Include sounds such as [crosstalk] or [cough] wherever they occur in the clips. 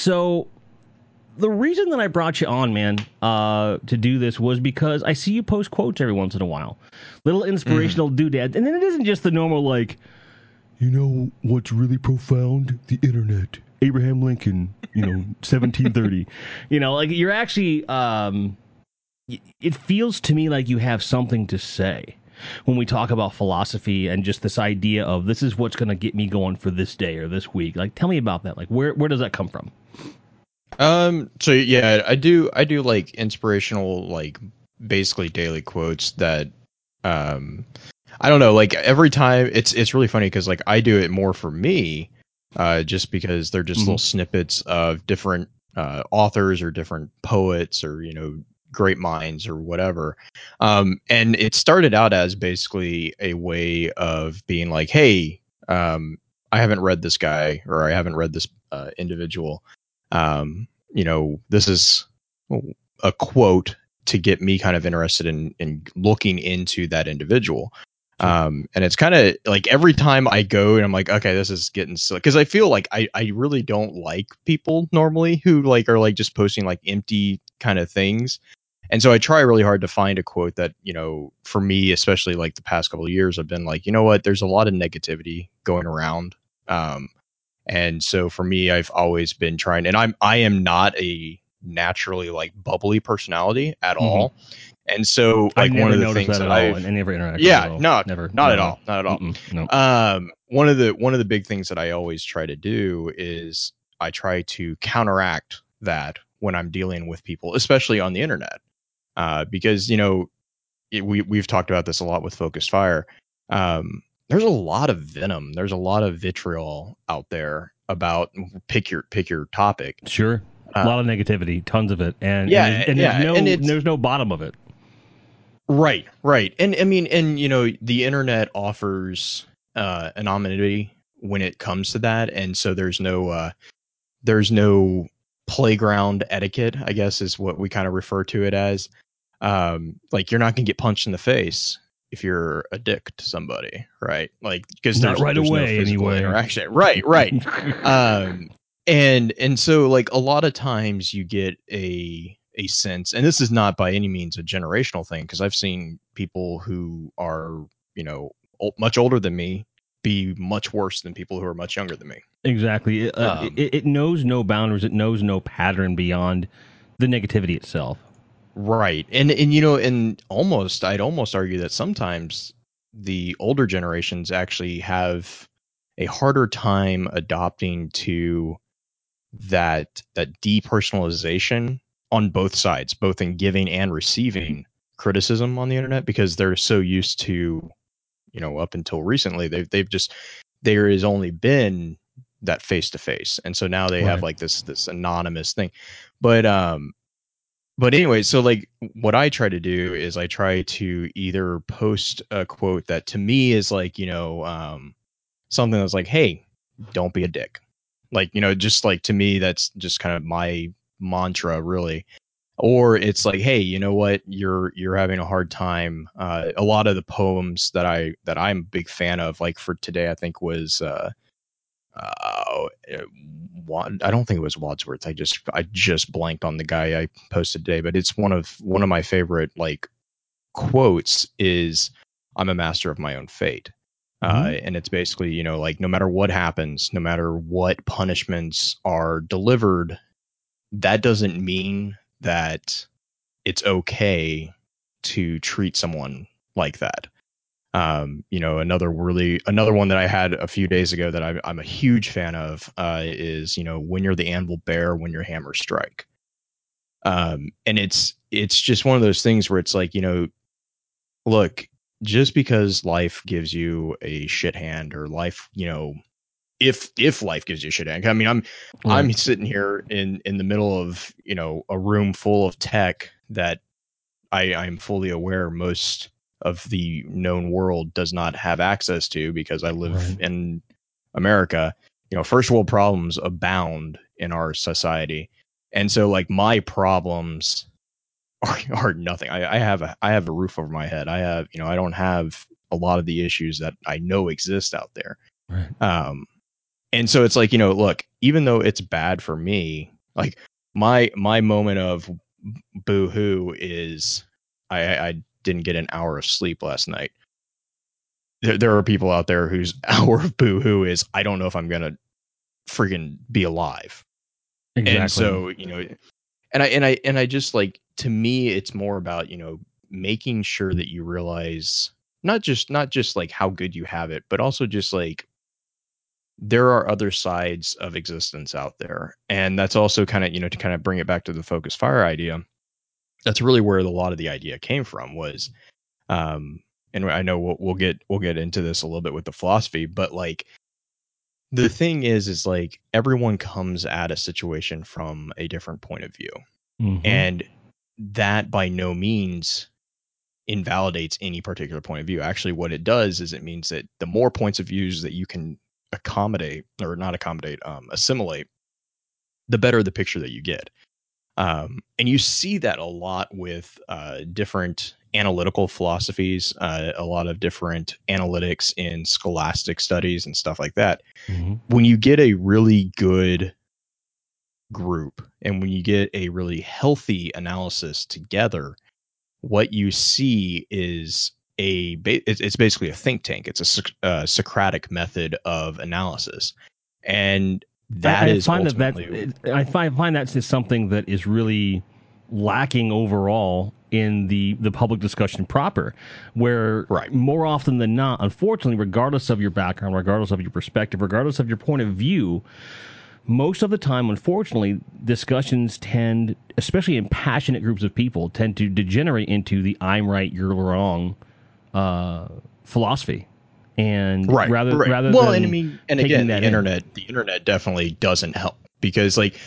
So the reason that I brought you on, man, uh, to do this was because I see you post quotes every once in a while, little inspirational mm-hmm. doodads, and then it isn't just the normal like, you know what's really profound? The internet. Abraham Lincoln, you know, [laughs] 1730. you know, like you're actually um it feels to me like you have something to say when we talk about philosophy and just this idea of this is what's going to get me going for this day or this week. Like tell me about that. Like where where does that come from? Um so yeah, I do I do like inspirational like basically daily quotes that um I don't know, like every time it's it's really funny cuz like I do it more for me uh just because they're just mm-hmm. little snippets of different uh authors or different poets or you know great minds or whatever. Um, and it started out as basically a way of being like, hey, um, I haven't read this guy or I haven't read this uh, individual. Um, you know, this is a quote to get me kind of interested in in looking into that individual. Um, and it's kind of like every time I go and I'm like, okay, this is getting silly because I feel like I, I really don't like people normally who like are like just posting like empty kind of things. And so I try really hard to find a quote that, you know, for me, especially like the past couple of years, I've been like, you know what, there's a lot of negativity going around. Um, and so for me, I've always been trying, and I'm, I am not a naturally like bubbly personality at mm-hmm. all. And so, like one of the things that, that I never interact. Yeah, no, never, not no. at all, not at all. no. Um, one of the one of the big things that I always try to do is I try to counteract that when I'm dealing with people, especially on the internet uh, because you know it, we we've talked about this a lot with focused fire. Um, there's a lot of venom. There's a lot of vitriol out there about pick your pick your topic. Sure, a uh, lot of negativity, tons of it, and yeah, and, and yeah, there's no and there's no bottom of it. Right, right, and I mean, and you know, the internet offers uh, anonymity when it comes to that, and so there's no uh, there's no playground etiquette, I guess is what we kind of refer to it as. Um, like you're not gonna get punched in the face if you're a dick to somebody, right? Like because not right away no anyway. Interaction, right? Right. [laughs] um, and and so like a lot of times you get a a sense, and this is not by any means a generational thing because I've seen people who are you know much older than me be much worse than people who are much younger than me. Exactly. Uh, um, it, it, knows no boundaries. It knows no pattern beyond the negativity itself. Right. And and you know, and almost I'd almost argue that sometimes the older generations actually have a harder time adopting to that that depersonalization on both sides, both in giving and receiving criticism on the internet because they're so used to you know up until recently they've they've just there has only been that face to face and so now they right. have like this this anonymous thing but um but anyway so like what i try to do is i try to either post a quote that to me is like you know um something that's like hey don't be a dick. Like you know just like to me that's just kind of my mantra really. Or it's like hey you know what? You're you're having a hard time. Uh, a lot of the poems that i that i'm a big fan of like for today i think was uh, uh i don't think it was Wordsworth i just i just blanked on the guy i posted today but it's one of one of my favorite like quotes is i'm a master of my own fate uh, mm-hmm. uh, and it's basically you know like no matter what happens no matter what punishments are delivered that doesn't mean that it's okay to treat someone like that. Um, you know, another really another one that I had a few days ago that I, am a huge fan of uh, is you know when you're the anvil bear, when your hammer strike. Um, and it's it's just one of those things where it's like you know, look, just because life gives you a shit hand or life, you know, if if life gives you a shit hand. I mean, I'm right. I'm sitting here in in the middle of you know a room full of tech that I I'm fully aware most of the known world does not have access to because I live right. in America. You know, first world problems abound in our society, and so like my problems [laughs] are, are nothing. I, I have a I have a roof over my head. I have you know I don't have a lot of the issues that I know exist out there. Right. Um, and so it's like you know look even though it's bad for me like my my moment of boo hoo is I, I didn't get an hour of sleep last night. There, there are people out there whose [laughs] hour of boo hoo is i don't know if i'm gonna freaking be alive. Exactly. and so you know and i and i and i just like to me it's more about you know making sure that you realize not just not just like how good you have it but also just like there are other sides of existence out there. And that's also kind of you know to kind of bring it back to the focus fire idea that's really where a lot of the idea came from was um and i know we'll, we'll get we'll get into this a little bit with the philosophy but like the thing is is like everyone comes at a situation from a different point of view. Mhm. and that by no means invalidates any particular point of view. Actually what it does is it means that the more points of views that you can accommodate or not accommodate um, assimilate the better the picture that you get um, and you see that a lot with uh, different analytical philosophies uh, a lot of different analytics in scholastic studies and stuff like that. Mhm. when you get a really good group and when you get a really healthy analysis together what you see is a it's basically a think tank. It's a uh, socratic method of analysis. And that I, I is find that that I find find that's just something that is really lacking overall in the the public discussion proper where Right. more often than not unfortunately regardless of your background regardless of your perspective regardless of your point of view most of the time unfortunately discussions tend especially in passionate groups of people tend to degenerate into the i'm right you're wrong uh, philosophy and right rather right. rather well than and i mean and again the that in. internet the internet definitely doesn't help because like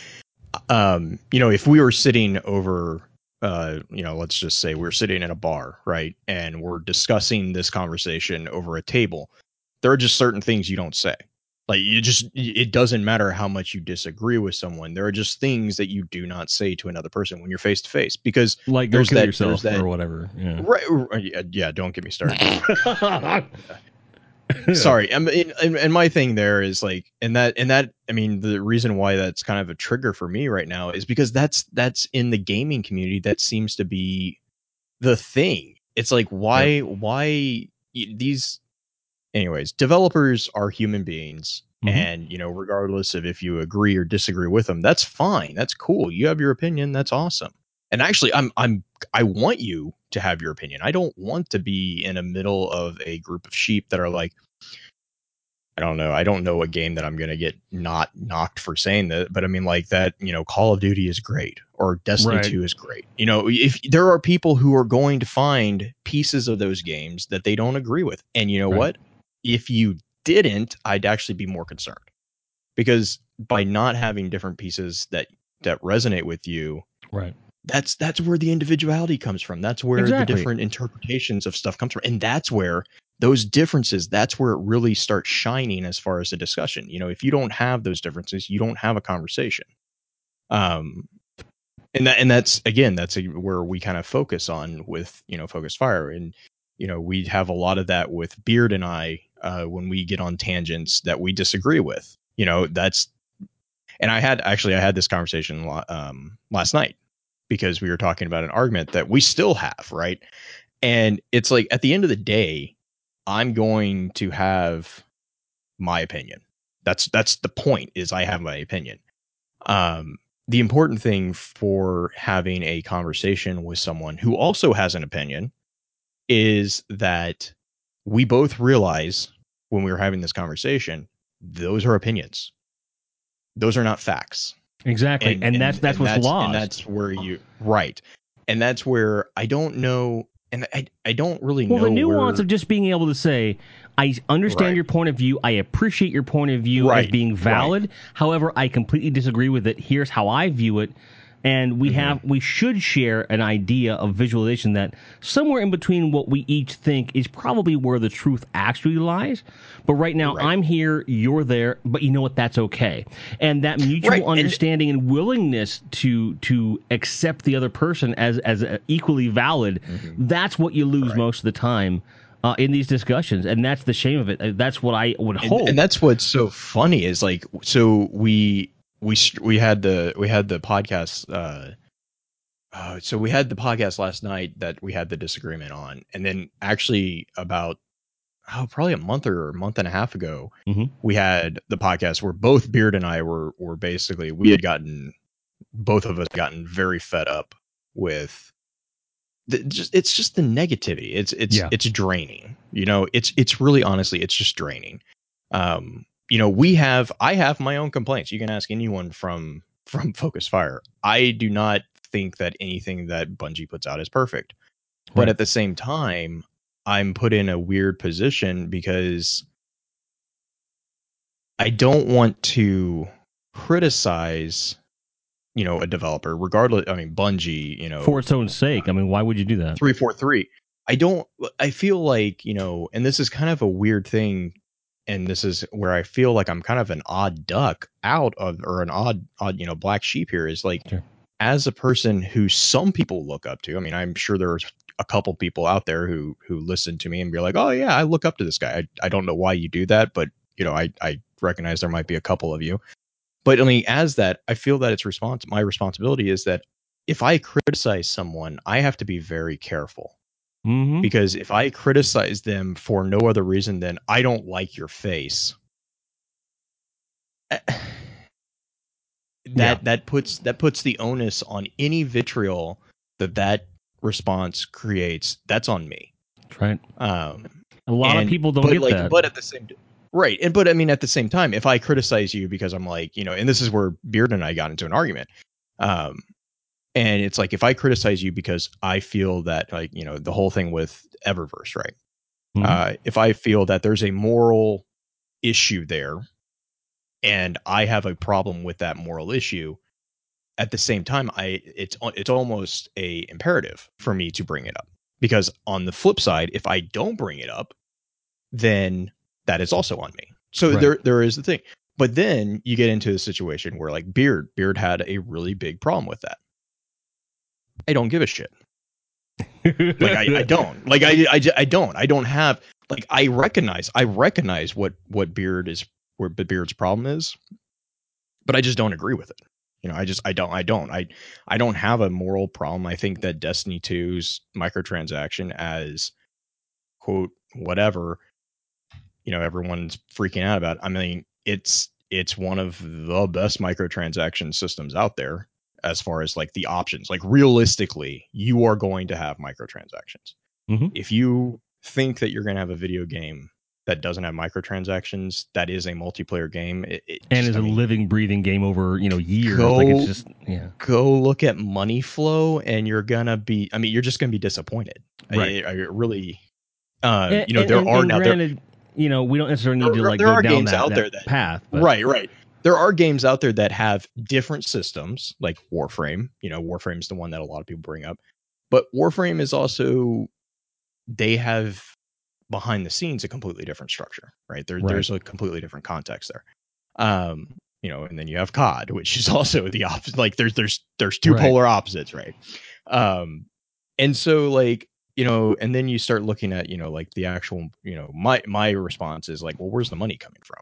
um you know if we were sitting over uh you know let's just say we're sitting in a bar right and we're discussing this conversation over a table there are just certain things you don't say. Like you just it doesn't matter how much you disagree with someone. There are just things that you do not say to another person when you're face to face because like there's that- yourself there's that- or whatever yeah. Right, right yeah, yeah don't get me started [laughs] sorry and, and, and my thing there is like and that and that i mean the reason why that's kind of a trigger for me right now is because that's that's in the gaming community that seems to be the thing. It's like why why these anyways developers are human beings Mhm. and you know regardless of if you agree or disagree with them that's fine that's cool. You have your opinion that's awesome. And actually i'm i'm i want you to have your opinion. I don't want to be in the middle of a group of sheep that are like i don't know i don't know a game that i'm going to get not knocked for saying that but i mean like that you know call of duty is great or destiny Right. 2 is great. You know if there are people who are going to find pieces of those games that they don't agree with. And you know Right. what? If you didn't i'd actually be more concerned. Because by not having different pieces that that resonate with you right that's that's where the individuality comes from. That's where Exactly. the different interpretations of stuff comes from. And that's where those differences that's where it really starts shining as far as the discussion. You know if you don't have those differences you don't have a conversation. Um and that and that's again that's a, where we kind of focus on with you know focus fire. And you know we have a lot of that with beard and i uh, when we get on tangents that we disagree with. You know that's and i had actually i had this conversation um, last night because we were talking about an argument that we still have right? And it's like at the end of the day i'm going to have my opinion. That's that's the point is i have my opinion. Um the important thing for having a conversation with someone who also has an opinion is that we both realize when we were having this conversation those are opinions. Those are not facts exactly. And, that's that's what's that's, lost. and that's where you right. And that's where i don't know and i i don't really well know the nuance where, of just being able to say i understand Right. your point of view. I appreciate your point of view as being valid. However i completely disagree with it. Here's how i view it and we Mhm. have we should share an idea of visualization that somewhere in between what we each think is probably where the truth actually lies but right now Right. i'm here you're there but you know what that's okay and that mutual Right, understanding and willingness to to accept the other person as as equally valid Mhm. that's what you lose Right. most of the time uh, in these discussions, and that's the shame of it. Uh, That's what I would and, and that's what's so funny is like so we we we had the we had the podcast uh uh, so we had the podcast last night that we had the disagreement on. And then actually about oh probably a month or a month and a half ago Mhm. we had the podcast where both beard and i were were basically we had gotten both of us gotten very fed up with the, just it's just the negativity. It's it's Yeah. it's draining you know? It's it's really honestly it's just draining. Um you know we have i have my own complaints you can ask anyone from [laughs] from focus fire i do not think that anything that bungie puts out is perfect but at the same time i'm put in a weird position because i don't want to criticize you know a developer regardless i mean bungie you know for its own sake. I mean, why would you do that? 343 i don't i feel like you know and this is kind of a weird thing and this is where i feel like i'm kind of an odd duck out of or an odd odd you know black sheep here is like Sure. as a person who some people look up to i mean i'm sure there's a couple people out there who who listen to me and be like oh yeah i look up to this guy i, I don't know why you do that but you know i i recognize there might be a couple of you but i mean as that i feel that it's response. my responsibility is that if i criticize someone i have to be very careful hmm because if I criticize them for no other reason than I don't like your face, eh, [sighs] that Yeah. that puts that puts the onus on any vitriol that that response creates. That's on me. Right. Um, A lot of people don't but get like, that. But at the same right, and but I mean at the same time, if I criticize you because I'm like, you know, and this is where Beard and I got into an argument. Um and it's like if I criticize you because I feel that like, you know, the whole thing with Eververse, right? Mhm. Uh if I feel that there's a moral issue there and I have a problem with that moral issue, at the same time I it's it's almost a imperative for me to bring it up because on the flip side if I don't bring it up then that is also on me. So Right. there there is the thing. But then you get into a situation where like Beard Beard had a really big problem with that. I don't give a shit. [laughs] Like I, I don't. Like I, I I don't. I don't have like I recognize I recognize what what Beard is where Beard's problem is, but I just don't agree with it. You know, I just I don't I don't I I don't have a moral problem. I think that Destiny 2's microtransaction as quote whatever you know everyone's freaking out about. I mean, it's it's one of the best microtransaction systems out there as far as like the options. Like realistically, you are going to have microtransactions. Mhm. If you think that you're going to have a video game that doesn't have microtransactions, that is a multiplayer game. It, it and just- is I a mean, living, breathing game over you know years. Go- like it's just yeah. go look at money flow, and you're gonna be. I mean, you're just gonna be disappointed. I- Right. I, really. Uh, And- you know, and- there and- are now. There, Granted, you know, we don't necessarily need There- to like there go are down games that, out that there that- path. But, right, right. There are games out there that have different systems, like Warframe. You know, Warframe is the one that a lot of people bring up, but Warframe is also they have behind the scenes a completely different structure, right? There, Right. There's a completely different context there. Um, you know, and then you have COD, which is [laughs] also the opposite. Like there's there's there's two Right. polar opposites, right? Um, and so like you know, and then you start looking at you know like the actual you know my my response is like, well, where's the money coming from?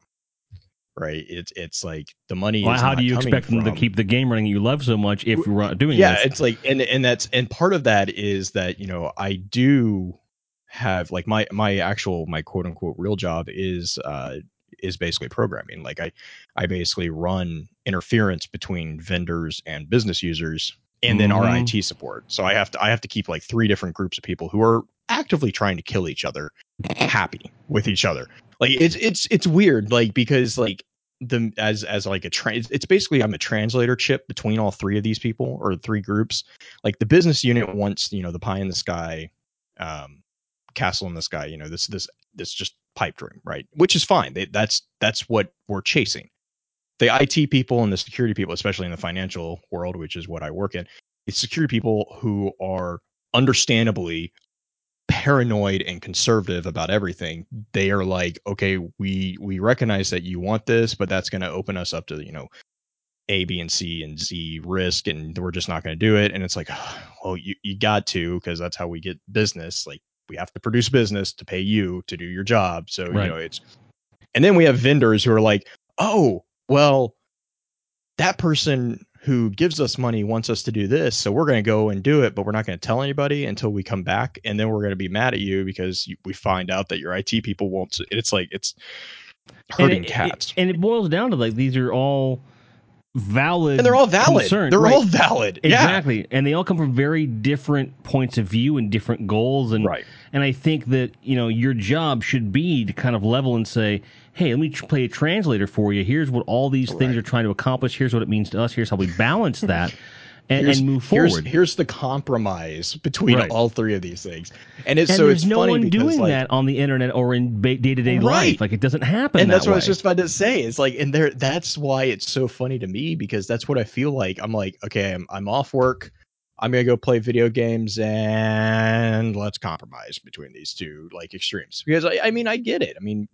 Right? It's it's like the money. Well, how do you expect them to keep the game running you love so much if you're not doing yeah this? it's like and and that's and part of that is that you know i do have like my my actual my quote unquote real job is uh is basically programming like i i basically run interference between vendors and business users and then our Mhm. IT support so i have to i have to keep like three different groups of people who are actively trying to kill each other happy with each other like it's it's it's weird like because like the as as like a trans it's basically i'm a translator chip between all three of these people or three groups. Like the business unit wants you know the pie in the sky um castle in the sky you know this this this just pipe dream right? Which is fine. They, that's that's what we're chasing. The IT people and the security people especially in the financial world which is what I work in it's security people who are understandably paranoid and conservative about everything they are like okay we we recognize that you want this but that's going to open us up to you know a b and c and z risk and we're just not going to do it and it's like [sighs] well you, you got to because that's how we get business like we have to produce business to pay you to do your job. So Right. you know it's, and then we have vendors who are like, oh well, that person who gives us money wants us to do this, so we're going to go and do it, but we're not going to tell anybody until we come back, and then we're going to be mad at you because you, we find out that your IT people won't. It's like it's hurting and it, cats, It, and it boils down to like these are all valid, and they're all valid. concerns, they're right? all valid. exactly, and they all come from very different points of view and different goals, and Right. And I think that you know your job should be to kind of level and say, "Hey, let me play a translator for you. Here's what all these things are trying to accomplish. Here's what it means to us. Here's how we balance [laughs] that, and, and move forward." Here's, the compromise between Right. all three of these things, and it's and so there's it's no funny one because doing like, that on the internet or in day to day Right. life. Like it doesn't happen. and that that's what I was just about to say. It's like, and there, that's why it's so funny to me because that's what I feel like. I'm like, okay, I'm, I'm off work. I'm gonna go play video games and let's compromise between these two like extremes because I, I mean I get it. I mean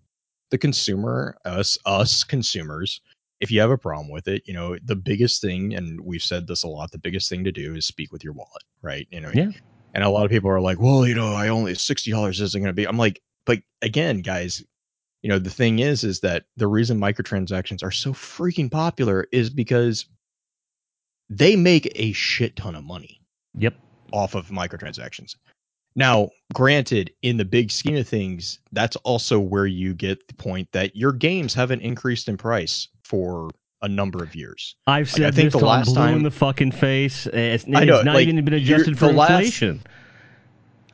the consumer, us, us consumers, if you have a problem with it, you know the biggest thing, and we've said this a lot. The biggest thing to do is speak with your wallet, right? You know, Yeah. And a lot of people are like, well, you know, I only sixty dollars isn't going to be. I'm like, but again, guys, you know the thing is is that the reason microtransactions are so freaking popular is because they make a shit ton of money Yep. off of microtransactions now granted in the big scheme of things that's also where you get the point that your games haven't increased in price for a number of years I've Like, said I think this the last blue in the fucking face. It's, it's I know, not like, even been adjusted for last- inflation.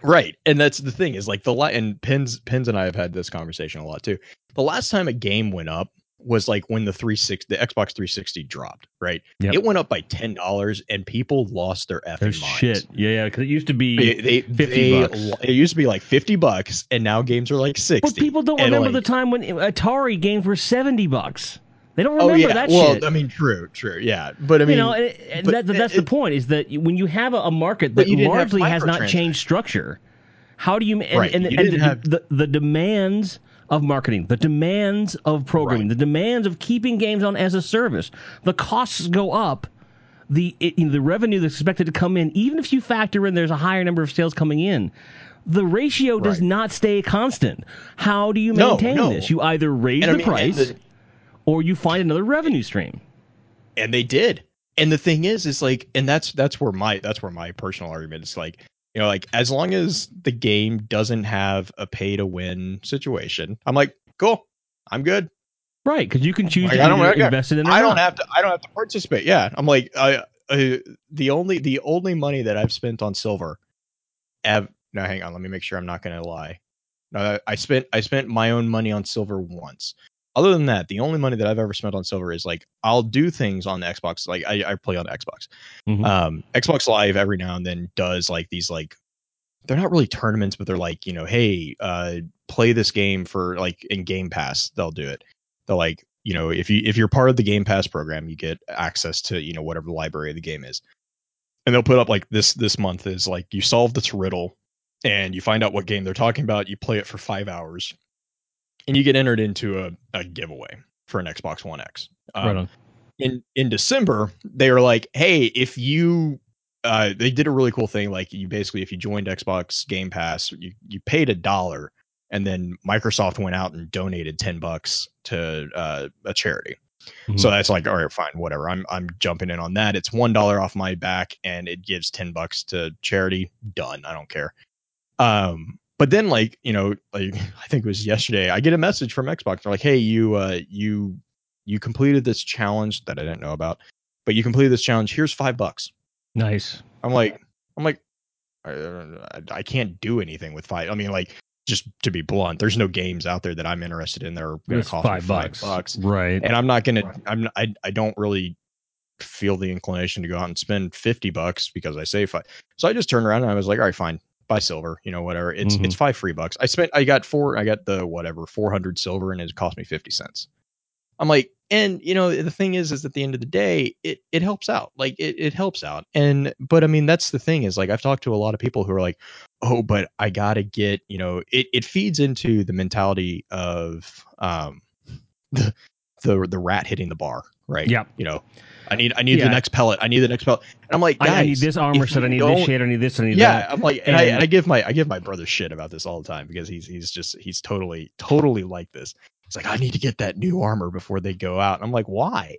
Right. And that's the thing is like the and Pins Pins and I have had this conversation a lot too. The last time a game went up was like when the 360 the Xbox 360 dropped, right? Yep. It went up by $10 and people lost their effing minds. shit. Yeah, yeah. Because it used to be. They, they, 50 they- bucks. It used to be like 50 bucks and now games are like 60. but people don't And, remember like- the time when Atari games were seventy bucks. They don't Oh remember yeah. that well, shit. I mean true, true. Yeah. But I mean you know, and but that, that's the it- point. Is that when you have a, a market that you didn't have largely has not changed structure, how do you and, Right, and, you and the, the, the demands of marketing, the demands of programming, the demands of keeping games on as a service, the costs go up. The it, you know, the revenue that's expected to come in, even if you factor in there's a higher number of sales coming in, the ratio does Right. not stay constant. How do you maintain no. this? You either raise and I the mean, price the- or you find another revenue stream. and they did and the thing is is like and that's that's where my that's where my personal argument is like you know like as long as the game doesn't have a pay to win situation i'm like cool i'm good. Right, because you can choose Like, to I don't- I- invest in it i don't not. have to i don't have to participate yeah. I'm like i, I the only the only money that i've spent on silver ev- now hang on let me make sure i'm not gonna lie. No, i spent i spent my own money on silver once other than that the only money that i've ever spent on silver is like i'll do things on the xbox like i, I play on xbox. Mhm. um xbox live every now and then does like these like they're not really tournaments but they're like you know hey uh play this game for like in game pass they'll do it. They'll like you know if you if you're part of the game pass program you get access to you know whatever the library of the game is. And they'll put up like this this month is like you solve this riddle and you find out what game they're talking about you play it for five hours and you get entered into a, a giveaway for an xbox one x um, right on. in in December, they were like, "Hey, if you," uh, they did a really cool thing. Like, you basically, if you joined Xbox Game Pass, you you paid a dollar, and then Microsoft went out and donated ten bucks to uh, a charity. Mhm. So that's like, all right, fine, whatever. I'm I'm jumping in on that. It's one dollar off my back, and it gives ten bucks to charity. Done. I don't care. Um, but then like you know, like [laughs] I think it was yesterday, I get a message from Xbox. They're like, hey, you uh you you completed this challenge that I didn't know about, but you completed this challenge. Here's five bucks. Nice. I'm like, I'm like, I, I, can't do anything with five. I mean, like, just to be blunt, there's no games out there that I'm interested in that are going to cost me five bucks. bucks, Right. and I'm not gonna. I'm I I don't really feel the inclination to go out and spend fifty bucks because I say five. So I just turned around and I was like, all right, fine. Buy silver, you know, whatever. It's Mhm. it's five free bucks. I spent, I got four, I got the whatever, four hundred silver, and it cost me fifty cents. I'm like, and you know, the thing is, is at the end of the day, it it helps out. Like it it helps out. And but I mean, that's the thing is like I've talked to a lot of people who are like, oh, but I gotta get, you know, it it feeds into the mentality of um [laughs] the the the rat hitting the bar, right? Yep. You know, I need I need Yeah. the next pellet. I need the next pellet. And I'm like, guys, I, I need this armor set. I need this shit. I need this. I need yeah, that. I'm like, and, I, And- and I give my I give my brother shit about this all the time because he's he's just he's totally totally like this. He's like, I need to get that new armor before they go out. And I'm like, why?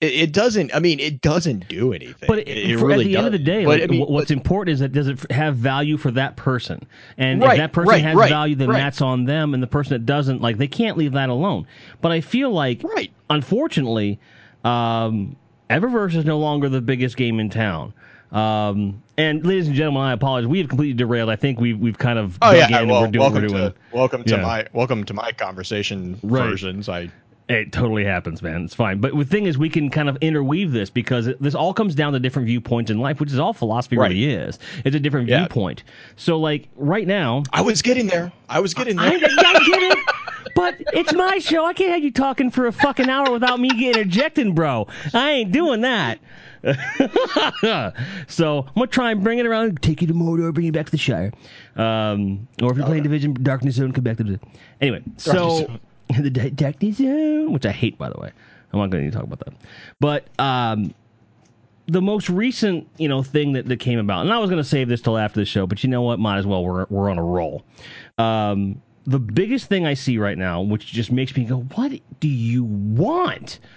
It, it doesn't. I mean, it doesn't do anything. But it, it, for- really at the end of the day, like, I mean, what's but- important is that does it have value for that person, and Right, if that person right, has right, value, then that's on them, and the person that doesn't, like, they can't leave that alone. But I feel like, right. unfortunately, um, Eververse is no longer the biggest game in town. Um, and ladies and gentlemen, I apologize. We have completely derailed. I think we've we've kind of Oh yeah. Well, we're doing welcome we're doing. to welcome to Yeah. my welcome to my conversation Right. versions. I It totally happens, man. It's fine. But the thing is, we can kind of interweave this because this all comes down to different viewpoints in life, which is all philosophy Right. really is. It's a different Yeah. viewpoint. So, like right now, I was getting there. I was getting I, there. I get it. [laughs] But it's my show. I can't have you talking for a fucking hour without me getting ejected, bro. I ain't doing that. [laughs] so I'm gonna try and bring it around, take you to Mordor, bring you back to the Shire. Um, or if you're playing Division Darkness Zone, come back to the. Anyway, so [laughs] the Da- Darkness Zone, which I hate, by the way. I'm not going to talk about that. But um, the most recent, you know, thing that, that came about, and I was going to save this till after the show, but you know what? Might as well. We're we're on a roll. Um, the biggest thing I see right now, which just makes me go, "What do you want?" [laughs]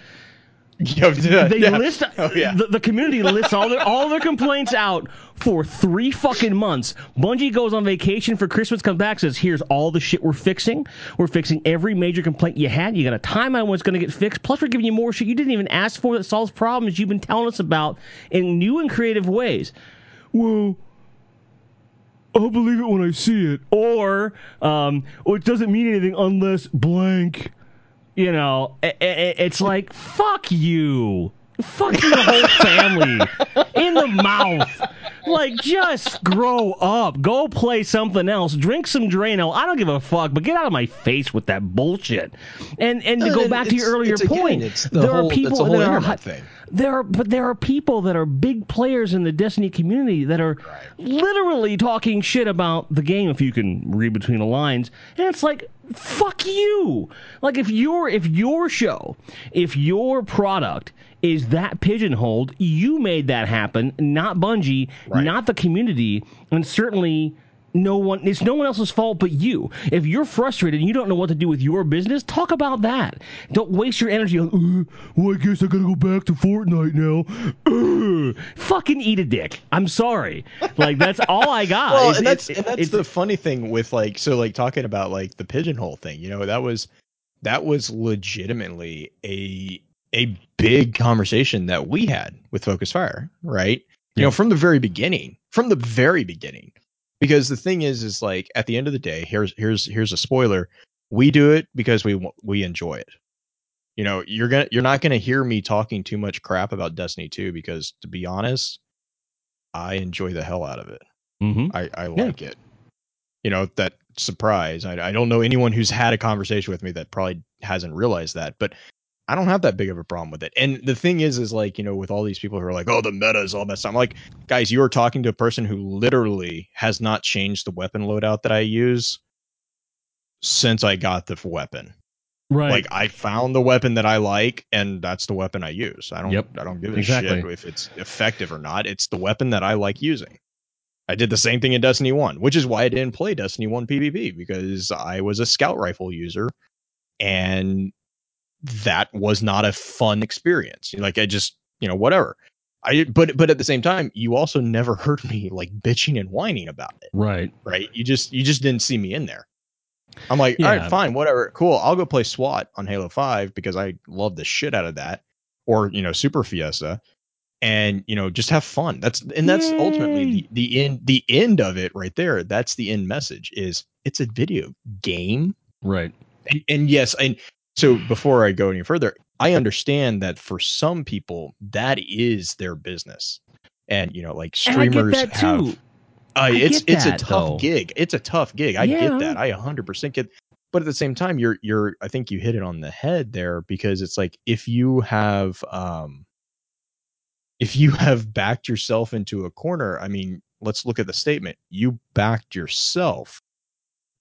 They yeah. list Oh, yeah. the, the community lists all their all their complaints out for three fucking months. Bungie goes on vacation for Christmas, comes back, says, "Here's all the shit we're fixing. We're fixing every major complaint you had. You got a timeline when it's going to get fixed. Plus, we're giving you more shit you didn't even ask for that solves problems you've been telling us about in new and creative ways." Well. I'll believe it when I see it. Or, um, it doesn't mean anything unless blank. You know, i- i- it's like, fuck you. Fuck your whole [laughs] family in the mouth. Like, just grow up. Go play something else. Drink some Drano. I don't give a fuck, but get out of my face with that bullshit. And and to No, go back to your earlier again, point, it's the there whole- are people that are thing. There are, but there are people that are big players in the Destiny community that are literally talking shit about the game. If you can read between the lines, and it's like, fuck you. Like if your if your show, if your product is that pigeonholed, you made that happen, not Bungie, Right. not the community, and certainly. No one, it's no one else's fault but you. If you're frustrated and you don't know what to do with your business, talk about that. Don't waste your energy on, uh, well, I guess I gotta go back to Fortnite now. Uh, [clears throat] fucking eat a dick. I'm sorry. Like, that's all I got. [laughs] well, It's- and that's it's- and that's the funny thing with like so like talking about like the pigeonhole thing. You know, that was that was legitimately a a big conversation that we had with Focus Fire, right? You Yeah. know, from the very beginning, from the very beginning. Because the thing is, is like at the end of the day, here's here's here's a spoiler. We do it because we we enjoy it. You know, you're gonna you're not gonna hear me talking too much crap about Destiny 2 because to be honest, I enjoy the hell out of it. Mhm. I, I like it. You know, that surprise. I, I don't know anyone who's had a conversation with me that probably hasn't realized that, but I don't have that big of a problem with it. And the thing is, is like, you know, with all these people who are like, oh, the meta is all messed up. I'm like, guys, you are talking to a person who literally has not changed the weapon loadout that I use since I got the weapon. Right. Like I found the weapon that I like, and that's the weapon I use. I don't. Yep. I don't give a Exactly. shit if it's effective or not. It's the weapon that I like using. I did the same thing in Destiny One, which is why I didn't play Destiny One PvP because I was a scout rifle user, and that was not a fun experience. Like I just, you know, whatever. I but but at the same time, you also never heard me like bitching and whining about it right. right? You just you just didn't see me in there. I'm like, all Yeah. right, fine, whatever, cool. I'll go play SWAT on Halo Five because I love the shit out of that, or you know, Super Fiesta, and you know, just have fun. That's and that's ultimately the the end the end of it right there. That's the end message. Is it's a video game, Right. and, and yes, and so before I go any further, I understand that for some people that is their business, and you know, like And I get streamers that have. too. Uh, I it's it's a tough though. gig. It's a tough gig. I Yeah. get that. I 100% get. But at the same time, you're you're. I think you hit it on the head there because it's like if you have um, if you [laughs] have backed yourself into a corner. I mean, let's look at the statement. You backed yourself.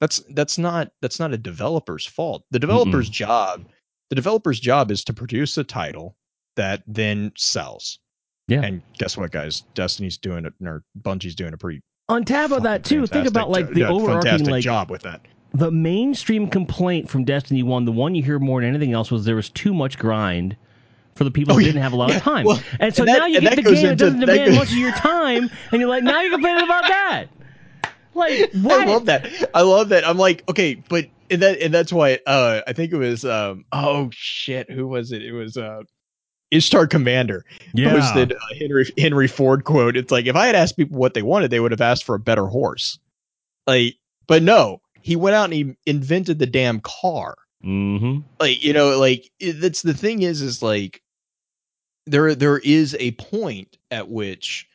That's that's not that's not a developer's fault. The developer's job. The developer's job is to produce a title that then sells. Yeah. And guess what, guys? Destiny's doing it, or Bungie's doing a pretty On top of that too, think about like the yeah, overarching like job with that. the mainstream complaint from Destiny One, the one you hear more than anything else, was there was too much grind for the people Oh, who didn't have a lot Yeah, of [laughs] time. well, and so and that- now you get the goes game that into- doesn't demand goes- much of your time, and you're like, now you're complaining about that. Like [laughs] what? I love that. I love that. I'm like, okay, but and that and that's why uh I think it was um oh shit, who was it? It was uh Ishtar Commander posted uh, Henry Henry Ford quote. It's like if I had asked people what they wanted, they would have asked for a better horse. Like, but no, he went out and he invented the damn car. Mm-hmm. Like, you know, like it, that's the thing is, is like there there is a point at which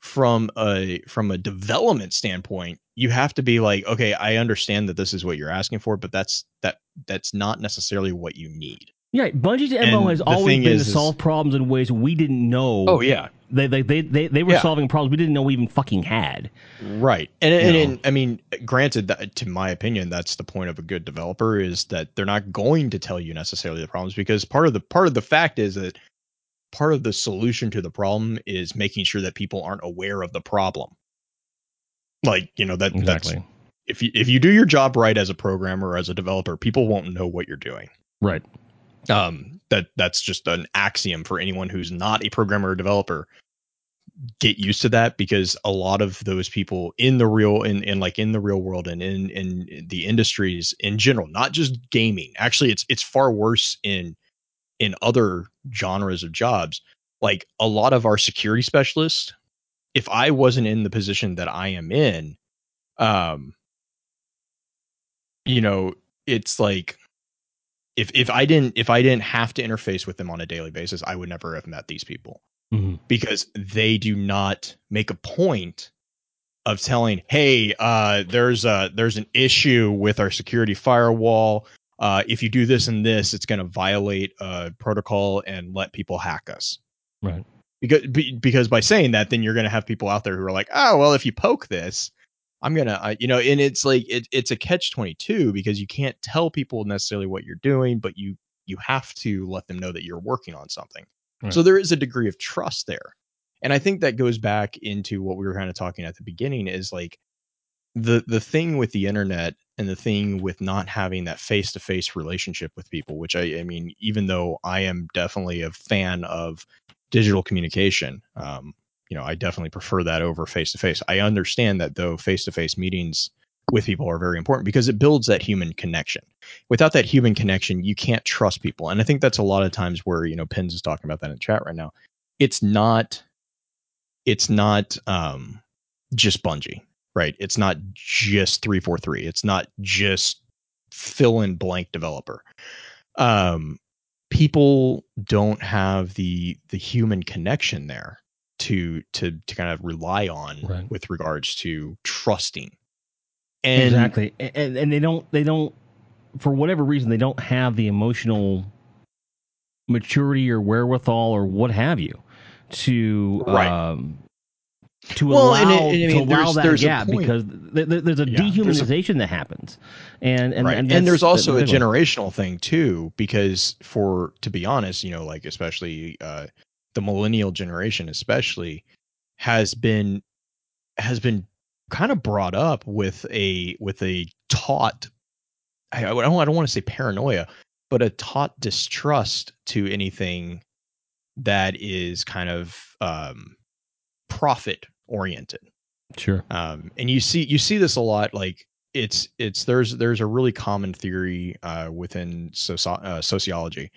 from a from a development standpoint you have to be like okay i understand that this is what you're asking for but that's that that's not necessarily what you need Yeah, Bungie's MO And has always been is- to solve problems in ways we didn't know. Oh, yeah they they they they, they were Yeah. solving problems we didn't know we even fucking had. right and, and, and i mean granted that to my opinion that's the point of a good developer is that they're not going to tell you necessarily the problems because part of the part of the fact is that part of the solution to the problem is making sure that people aren't aware of the problem like you know that that's if you if you do your job right as a programmer or as a developer, people won't know what you're doing. Right. Um, that that's just an axiom for anyone who's not a programmer or developer. Get used to that because a lot of those people in the real in, in like in the real world and in in the industries in general, not just gaming. Actually, it's it's far worse in in other genres of jobs. Like a lot of our security specialists, if I wasn't in the position that I am in, um, you know, it's like if if I didn't if I didn't have to interface with them on a daily basis, I would never have met these people Mhm. because they do not make a point of telling, "Hey, uh, there's a there's an issue with our security firewall. Uh, if you do this and this, it's going to violate uh, protocol and let people hack us." Right. Because be, because by saying that, then you're going to have people out there who are like, "Oh, well, if you poke this, I'm gonna, you know," and it's like it, it's a catch twenty two because you can't tell people necessarily what you're doing, but you you have to let them know that you're working on something. Right. So there is a degree of trust there, and I think that goes back into what we were kind of talking at the beginning is like the the thing with the internet and the thing with not having that face to face relationship with people, which I, I mean, even though I am definitely a fan of digital communication, um, you know, I definitely prefer that over face to face. I understand that though face to face meetings with people are very important because it builds that human connection. Without that human connection, you can't trust people. And I think that's a lot of times where, you know, Pins is talking about that in chat right now. It's not it's not um just Bungie, right? It's not just 343. It's not just fill in blank developer. Um people don't have the the human connection there to to to kind of rely on Right. with regards to trusting. And exactly. And and they don't they don't for whatever reason they don't have the emotional maturity or wherewithal or what have you to Right. um to Well, allow and it- and I to allow there's- that there's gap point. because th- th- there's a Yeah, there's a- dehumanization that happens and and right. and, and, there's also a that's one. generational thing too because for to be honest you know like especially uh the millennial generation especially has been has been kind of brought up with a with a taught I, I don't, I don't want to say paranoia but a taught distrust to anything that is kind of um profit oriented sure um, and you see you see this a lot like it's it's there's there's a really common theory uh, within uh, sociology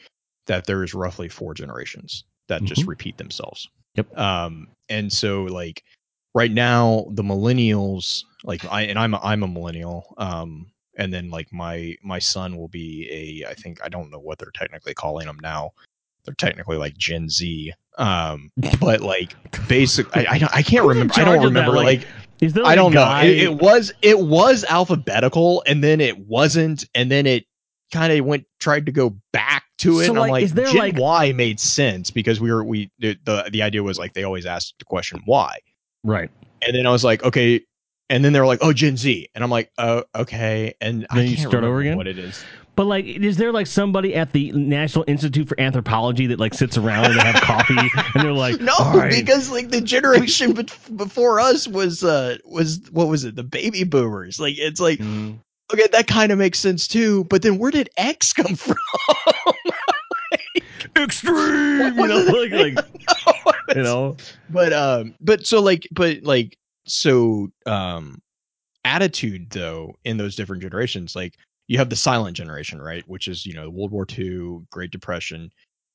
that there's roughly four generations that just Mhm. repeat themselves Yep. um and so like right now the millennials like i and i'm a, i'm a millennial um and then like my my son will be a i think i don't know what they're technically calling them now they're technically like gen z um but like basic i i, I can't remember i don't remember Like, like is there I like don't know. It, it was it was alphabetical, and then it wasn't, and then it kind of went tried to go back to it. So, and I'm like, like, is there, Gen like- Y made sense because we were we the the the idea was like they always asked the question why, right and then I was like, okay, and then they were like, oh, Gen Z, and I'm like, oh, okay, and I Then you can't start over again? What it is? But like, is there like somebody at the National Institute for Anthropology that like sits around and they have coffee and they're like, [laughs] no, right. because like the generation before us was uh was what was it the baby boomers? Like it's like mm. okay, that kind of makes sense too. But then where did X come [laughs] from? Extreme, you know, like like [laughs] you know. But um, but so like, but like, so um, attitude though in those different generations, like you have the silent generation, right? Which is you know World War II, Great Depression,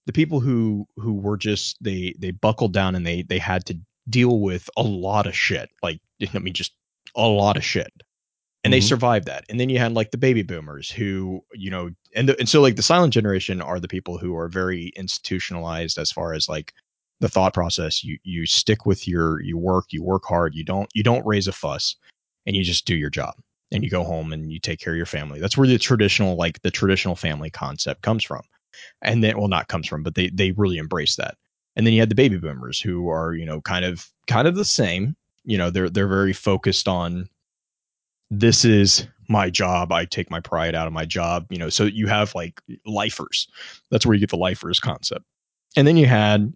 the people who who were just they they buckled down and they they had to deal with a lot of shit, like [laughs] I mean just a lot of shit, and mm-hmm. they survived that. And then you had like the baby boomers who you know and the, and so like the silent generation are the people who are very institutionalized as far as like the thought process you you stick with your you work you work hard you don't you don't raise a fuss and you just do your job and you go home and you take care of your family. That's where the traditional, like the traditional family concept comes from. And then, well, not comes from, but they, they really embrace that. And then you had the baby boomers who are, you know, kind of, kind of the same, you know, they're, they're very focused on this is my job. I take my pride out of my job, you know, so you have like lifers. That's where you get the lifers concept. And then you had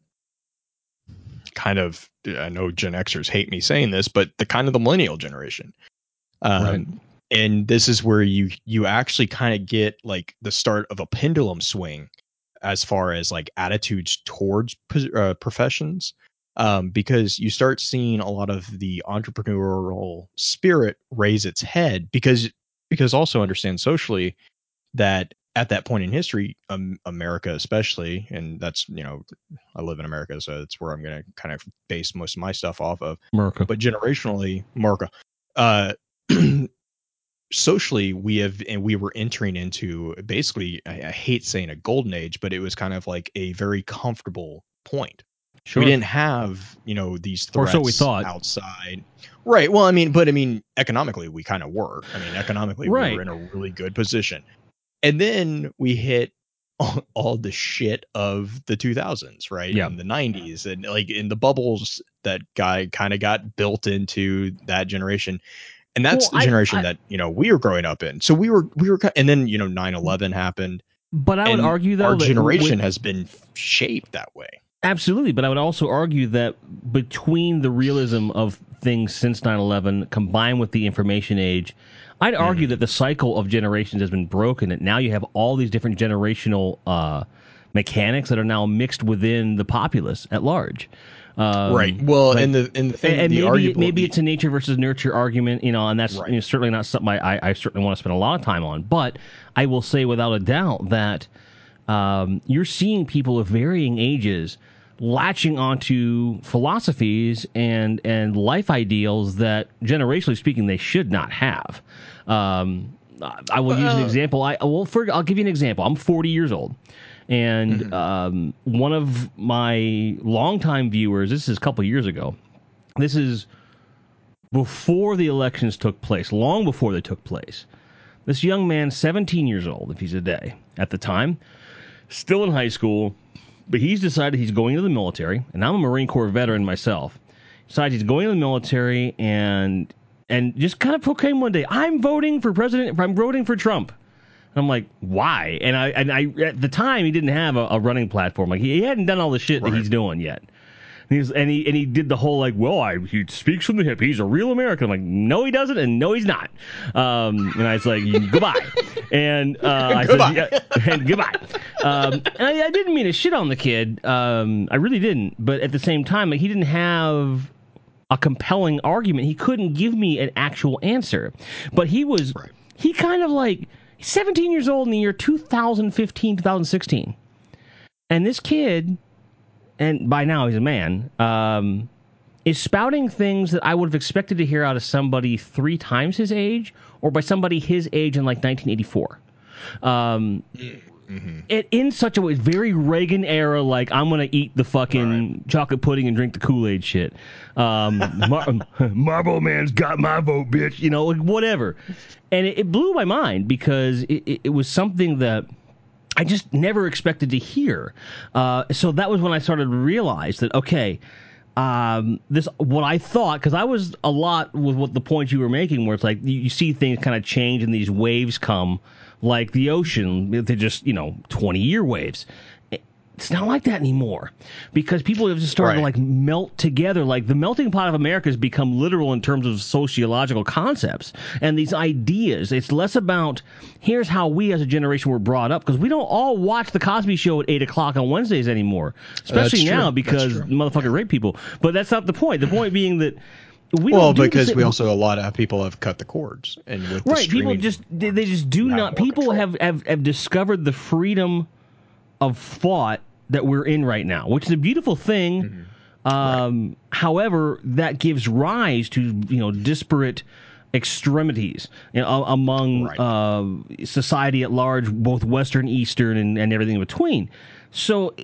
kind of I know Gen Xers hate me saying this, but the kind of the millennial generation. Um, right. And this is where you you actually kind of get like the start of a pendulum swing as far as like attitudes towards uh, professions, um, because you start seeing a lot of the entrepreneurial spirit raise its head because because also understand socially that at that point in history, um, America especially, and that's you know, I live in America, so that's where I'm going to kind of base most of my stuff off of. America, but generationally, America, uh, [clears throat] socially, we have and we were entering into basically, I, I, hate saying a golden age, but it was kind of like a very comfortable point. Sure. We didn't have you know these threats or so we thought outside. Right. Well, I mean, but I mean, economically, we kind of were. I mean, economically, right. we were in a really good position and then we hit [laughs] all, all, the shit of the 2000s, right? Yeah. In the 90s and like in the bubbles that guy kind of got built into that generation. And that's well, the generation I, I, that, you know, we were growing up in. So we were, we were, and then, you know, 9 11 happened. But I would argue though, our generation with, has been shaped that way. Absolutely. But I would also argue that between the realism of things since 9 11 combined with the information age, I'd argue mm. that the cycle of generations has been broken, and now you have all these different generational uh, mechanics that are now mixed within the populace at large. Um, right. Well, and the and the thing, and, the maybe maybe it's a nature versus nurture argument, you know, and that's right. you know, certainly not something I, I certainly want to spend a lot of time on. But I will say without a doubt that um, you're seeing people of varying ages latching onto philosophies and and life ideals that generationally speaking they should not have um, I will use an example. I well, for, I'll give you an example. I'm 40 years old, and mm-hmm. um, one of my longtime viewers. This is a couple years ago. This is before the elections took place, long before they took place. This young man, 17 years old, if he's a day at the time, still in high school, but he's decided he's going to the military, and I'm a Marine Corps veteran myself. Decides he's going to the military, and and just kind of proclaim one day, "I'm voting for President. I'm voting for Trump." And I'm like, why? And I and I at the time he didn't have a, a running platform. Like he, he, hadn't done all the shit right. that he's doing yet. And, he's, and he and he did the whole like, well, I, he speaks from the hip. He's a real American. I'm like, no, he doesn't, and no, he's not. Um, and I was like, goodbye. [laughs] And uh, I goodbye. said, yeah, and goodbye. Um, and I, I, didn't mean to shit on the kid. Um, I really didn't. But at the same time, like, he didn't have a compelling argument. He couldn't give me an actual answer. But he was right. he kind of like 17 years old in the year 2015, 2016. And this kid, and by now he's a man, um, is spouting things that I would have expected to hear out of somebody three times his age or by somebody his age in like 1984. Um, Mm-hmm. It in such a way, very Reagan era. Like I'm gonna eat the fucking right. chocolate pudding and drink the Kool Aid shit. Um, Mar- [laughs] Marlboro Man's got my vote, bitch. You know, whatever. And it, it blew my mind because it, it, it, was something that. I just never expected to hear. Uh, so that was when I started to realize that, okay, um, this what I thought because I was a lot with what the points you were making, where it's like you, you see things kind of change and these waves come, like the ocean. They're just you know twenty year waves. It's not like that anymore because people have just started to like melt together. Like the melting pot of America has become literal in terms of sociological concepts and these ideas. It's less about here's how we as a generation were brought up because we don't all watch the Cosby Show at eight o'clock on Wednesdays anymore, especially now because true. rape people. But that's not the point. The point being that we well, don't because we also a lot of people have cut the cords, and with right people just they, just do have not people control. have, have have discovered the freedom of thought that we're in right now which is a beautiful thing Mm-hmm. um, however that gives rise to you know disparate extremities you know, among Right. uh, society at large both western eastern and, and everything in between so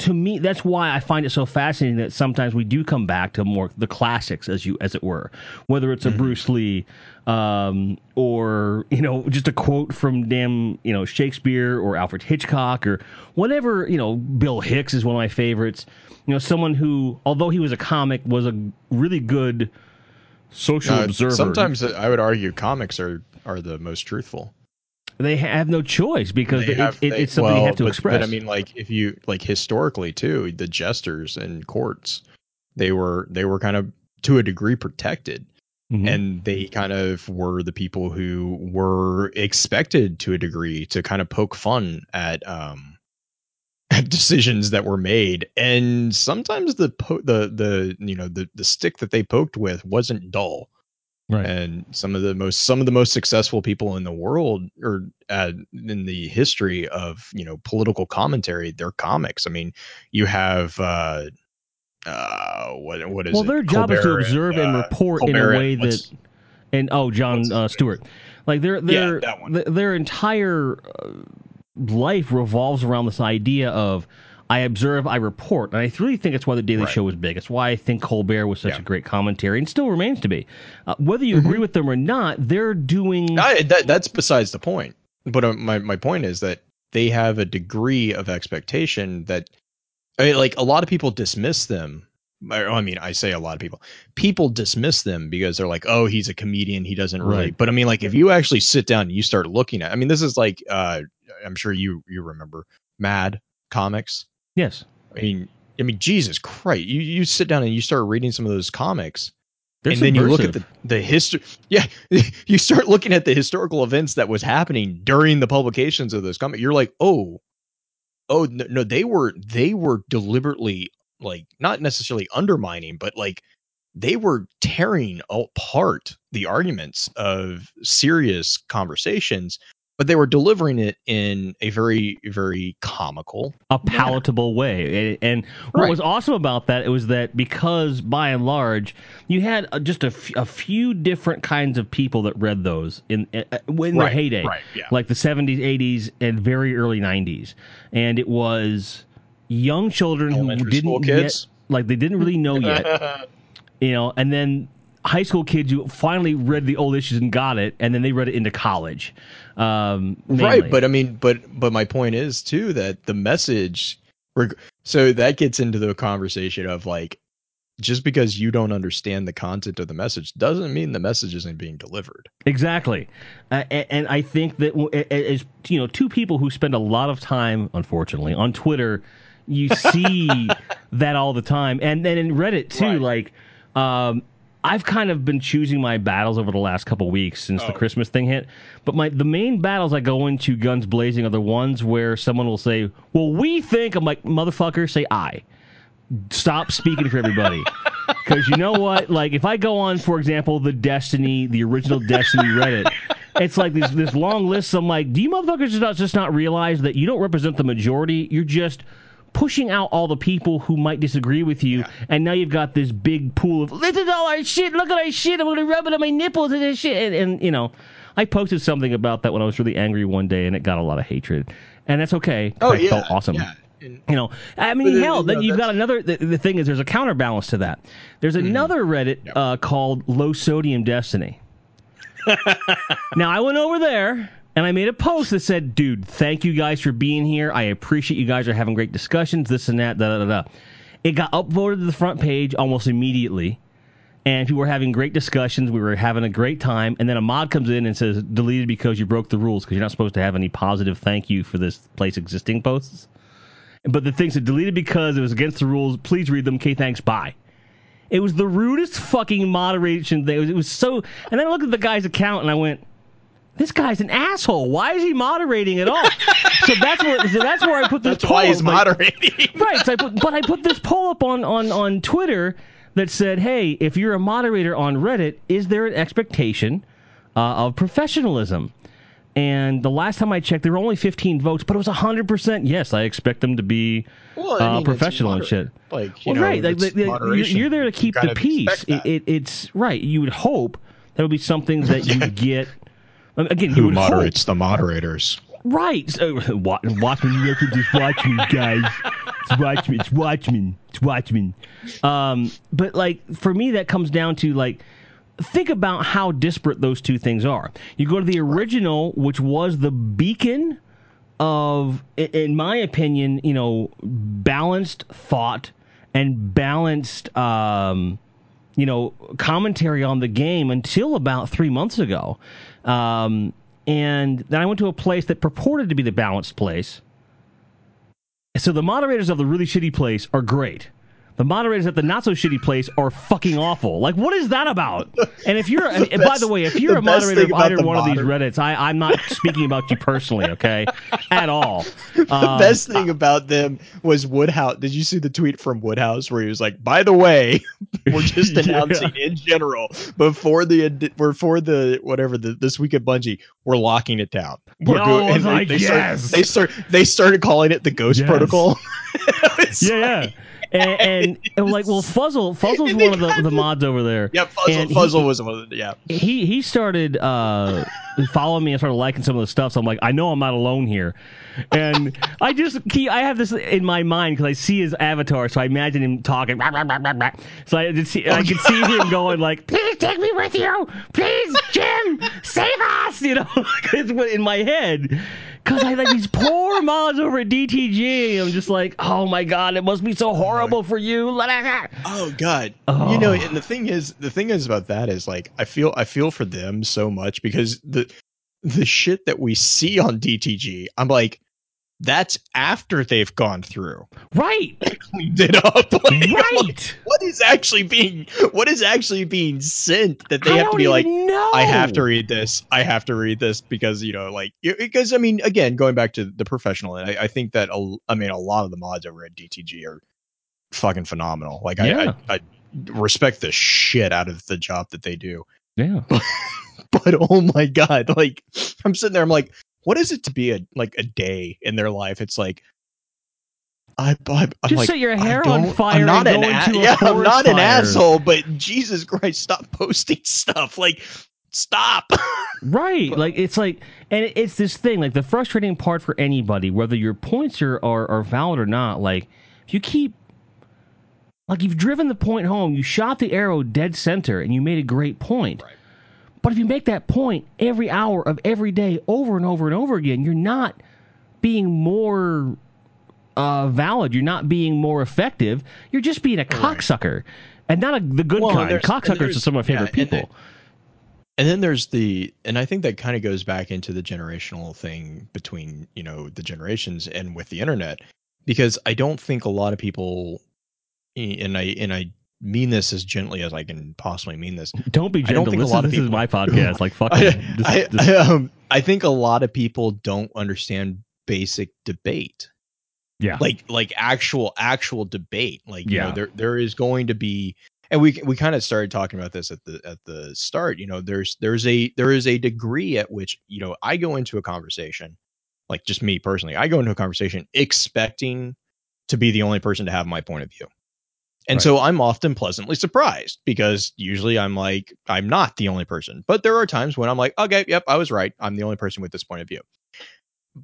to me that's why i find it so fascinating that sometimes we do come back to more the classics as you as it were. Whether it's a bruce lee um, or you know just a quote from damn you know shakespeare or alfred hitchcock or whatever you know bill hicks is one of my favorites. You know someone who although he was a comic was a really good social Uh, observer. sometimes I would argue comics are are the most truthful. They have no choice because They it, have- it, they- it's something well, they have to but, express But I mean, like if you like historically too, the jesters in courts, they were they were kind of to a degree protected, Mhm. and they kind of were the people who were expected to a degree to kind of poke fun at um [laughs] at decisions that were made, and sometimes the po- the the you know the the stick that they poked with wasn't dull right. and some of the most some of the most successful people in the world or uh, in the history of you know political commentary they're comics. I mean you have uh uh what what is well it? their job is to observe and, uh, report in Colbert a and way that and oh jon uh, stewart. Like their their th- their entire uh, life revolves around this idea of I observe, I report, and I really think it's why the Daily Right. Show was big. It's why I think Colbert was such Yeah. a great commentary, and still remains to be. Uh, whether you agree with them or not, they're doing. I, that, that's besides the point but uh, my, my point is that they have a degree of expectation that I mean, like a lot of people dismiss them I I mean, I say a lot of people. People dismiss them because they're like, "Oh, he's a comedian. He doesn't really." Right. But I mean, like, if you actually sit down and you start looking at, I mean, this is like, uh, I'm sure you you remember Mad Comics. Yes, I mean, I mean, Jesus Christ! You you sit down and you start reading some of those comics, they're and then you look at the the history. Yeah, [laughs] you start looking at the historical events that was happening during the publications of those comics. You're like, oh, oh no, no, they were they were deliberately like not necessarily undermining, but like they were tearing apart the arguments of serious conversations, but they were delivering it in a very very comical. a palatable way. And, what Right. was awesome about that it was that because by and large you had uh, just a, f- a few different kinds of people that read those in uh, uh, in their Right, heyday, right, yeah. like the 70s, 80s, and very early 90s, and it was young children who didn't yet, like they didn't really know yet, [laughs] you know, and then high school kids who finally read the old issues and got it, and then they read it into college. Um, right but i mean but but my point is too that the message reg- so that gets into the conversation of like just because you don't understand the content of the message doesn't mean the message isn't being delivered Exactly, uh, a- and I think that w- a- a- as you know, two people who spend a lot of time, unfortunately, on Twitter, you [laughs] see that all the time, and then in Reddit too. Right. Like, um, I've kind of been choosing my battles over the last couple weeks since the Oh. Christmas thing hit. But my the main battles I go into guns blazing are the ones where someone will say, "Well, we think." I'm like, "Motherfucker, say I." stop speaking for everybody. [laughs] Because you know what? Like, if I go on, for example, the Destiny, the original Destiny Reddit, it's like this this long list. I'm like, do you motherfuckers just not, just not realize that you don't represent the majority? You're just pushing out all the people who might disagree with you, and now you've got this big pool of this is all our shit. Look at our shit. I'm gonna rub it on my nipples and this shit. And, and you know, I posted something about that when I was really angry one day, and it got a lot of hatred, and that's okay. Oh I felt awesome. And- You know, I mean, hell, then no, you've got another. The, the thing is, there's a counterbalance to that. There's another Reddit uh, called Low Sodium Destiny. [laughs] now, I went over there and I made a post that said, "Dude, thank you guys for being here. I appreciate you guys are having great discussions. This and that, da da da." da." It got upvoted to the front page almost immediately. And people were having great discussions. We were having a great time. And then a mod comes in and says, deleted because you broke the rules because you're not supposed to have any positive thank you for this place existing posts. But the thing said, deleted because it was against the rules. Please read them. Okay, thanks. Bye. It was the rudest fucking moderation thing. It was, it was so. And then I looked at the guy's account and I went, this guy's an asshole. Why is he moderating at all? so that's where so that's where I put this. Poll. That's why he's like, moderating. right. So I put, but I put this poll up on on on Twitter that said, "Hey, if you're a moderator on Reddit, is there an expectation uh, of professionalism?" And the last time I checked, there were only 15 votes, but it was 100%. Yes, I expect them to be Well, I uh, mean, professional and shit. Like you Well, know, right. Like, it's the- the- you're, you're there to keep the peace. It, it, it's right. You would hope that would be something that you [laughs] get. Again, Who would hope- moderates the moderators? Right. So, watch, Watchmen, you have to just Watchmen, guys. It's Watchmen. It's Watchmen. It's Watchmen. Um, but like for me, that comes down to like think about how disparate those two things are. You go to the original, which was the beacon of, in my opinion, you know, balanced thought and balanced, um, you know, commentary on the game until about three months ago. Um, and then I went to a place that purported to be the balanced place. So the moderators of the really shitty place are great. The moderators at the not so shitty place are fucking awful. Like, what is that about? And if you're, and [laughs] by the way, if you're a moderator of either the one of these Reddits, I, I'm not speaking about you personally, okay, [laughs] at all. The Um, best thing about them was Woodhouse. Did you see the tweet from Woodhouse where he was like, "By the way, [laughs] we're just Yeah. announcing in general before the before the whatever the, this week at Bungie, we're locking it down." We're Yeah, I was and like, they, yes. start, they start they started calling it the Ghost Yes. Protocol. Yeah, yeah. And, and, and like, well, Fuzzle, Fuzzle's one of the, the mods over there. Yeah, Fuzzle, And he- was one of the, yeah. he he started uh following me and started liking some of the stuff. So i'm like i know i'm not alone here. And i just keep i have this in my mind because i see his avatar. So i imagine him talking. Rah, rah, rah, so i just see i can see him going like please take me with you. Please jim save us you know [laughs] it's in my head because I like these poor [laughs] mods over at DTG. I'm just like, oh my god, it must be so horrible for you. Oh God. Oh. You know, oh. and the thing is, the thing is about that is like I feel I feel for them so much because the the shit that we see on DTG, I'm like, that's after they've gone through Right, [laughs] cleaned it up. [laughs] Like, right. what is actually being what is actually being sent that they I have to be like know. I have to read this. I have to read this because you know, like, because I mean, again, going back to the professional, and I, I think that a, I mean, a lot of the mods over at DTG are fucking phenomenal. Like, Yeah. I, I, I respect the shit out of the job that they do. Yeah. [laughs] But oh my god, like, I'm sitting there, I'm like, what is it to be a like a day in their life? It's like. I, I, I'm Just like, set your hair on fire I'm not an a- yeah, I'm not an asshole, but Jesus Christ, stop [laughs] posting stuff. Like, stop. Right. [laughs] Like it's like and it's this thing, like the frustrating part for anybody, whether your points are, are, are valid or not, like if you keep like you've driven the point home, you shot the arrow dead center and you made a great point. Right. But if you make that point every hour of every day over and over and over again, you're not being more uh, valid. You're not being more effective. You're just being a cocksucker. And not a, the good Well, kind. Cocksuckers are some of my yeah, favorite and there- people. And then there's the, and I think that kind of goes back into the generational thing between, you know, the generations and with the internet, because I don't think a lot of people, and I, and I mean this as gently as I can possibly mean this. Don't be gentle. I don't think a lot of this is people- my [laughs] podcast. Like, fuck I, I, I, [laughs] um, I think a lot of people don't understand basic debate. yeah. like like actual actual debate like you Yeah. know there there is going to be and we we kind of started talking about this at the at the start you know there's there's a there is a degree at which you know I go into a conversation like just me personally I go into a conversation expecting to be the only person to have my point of view and Right. so I'm often pleasantly surprised because usually I'm like I'm not the only person but there are times when I'm like okay yep I was right I'm the only person with this point of view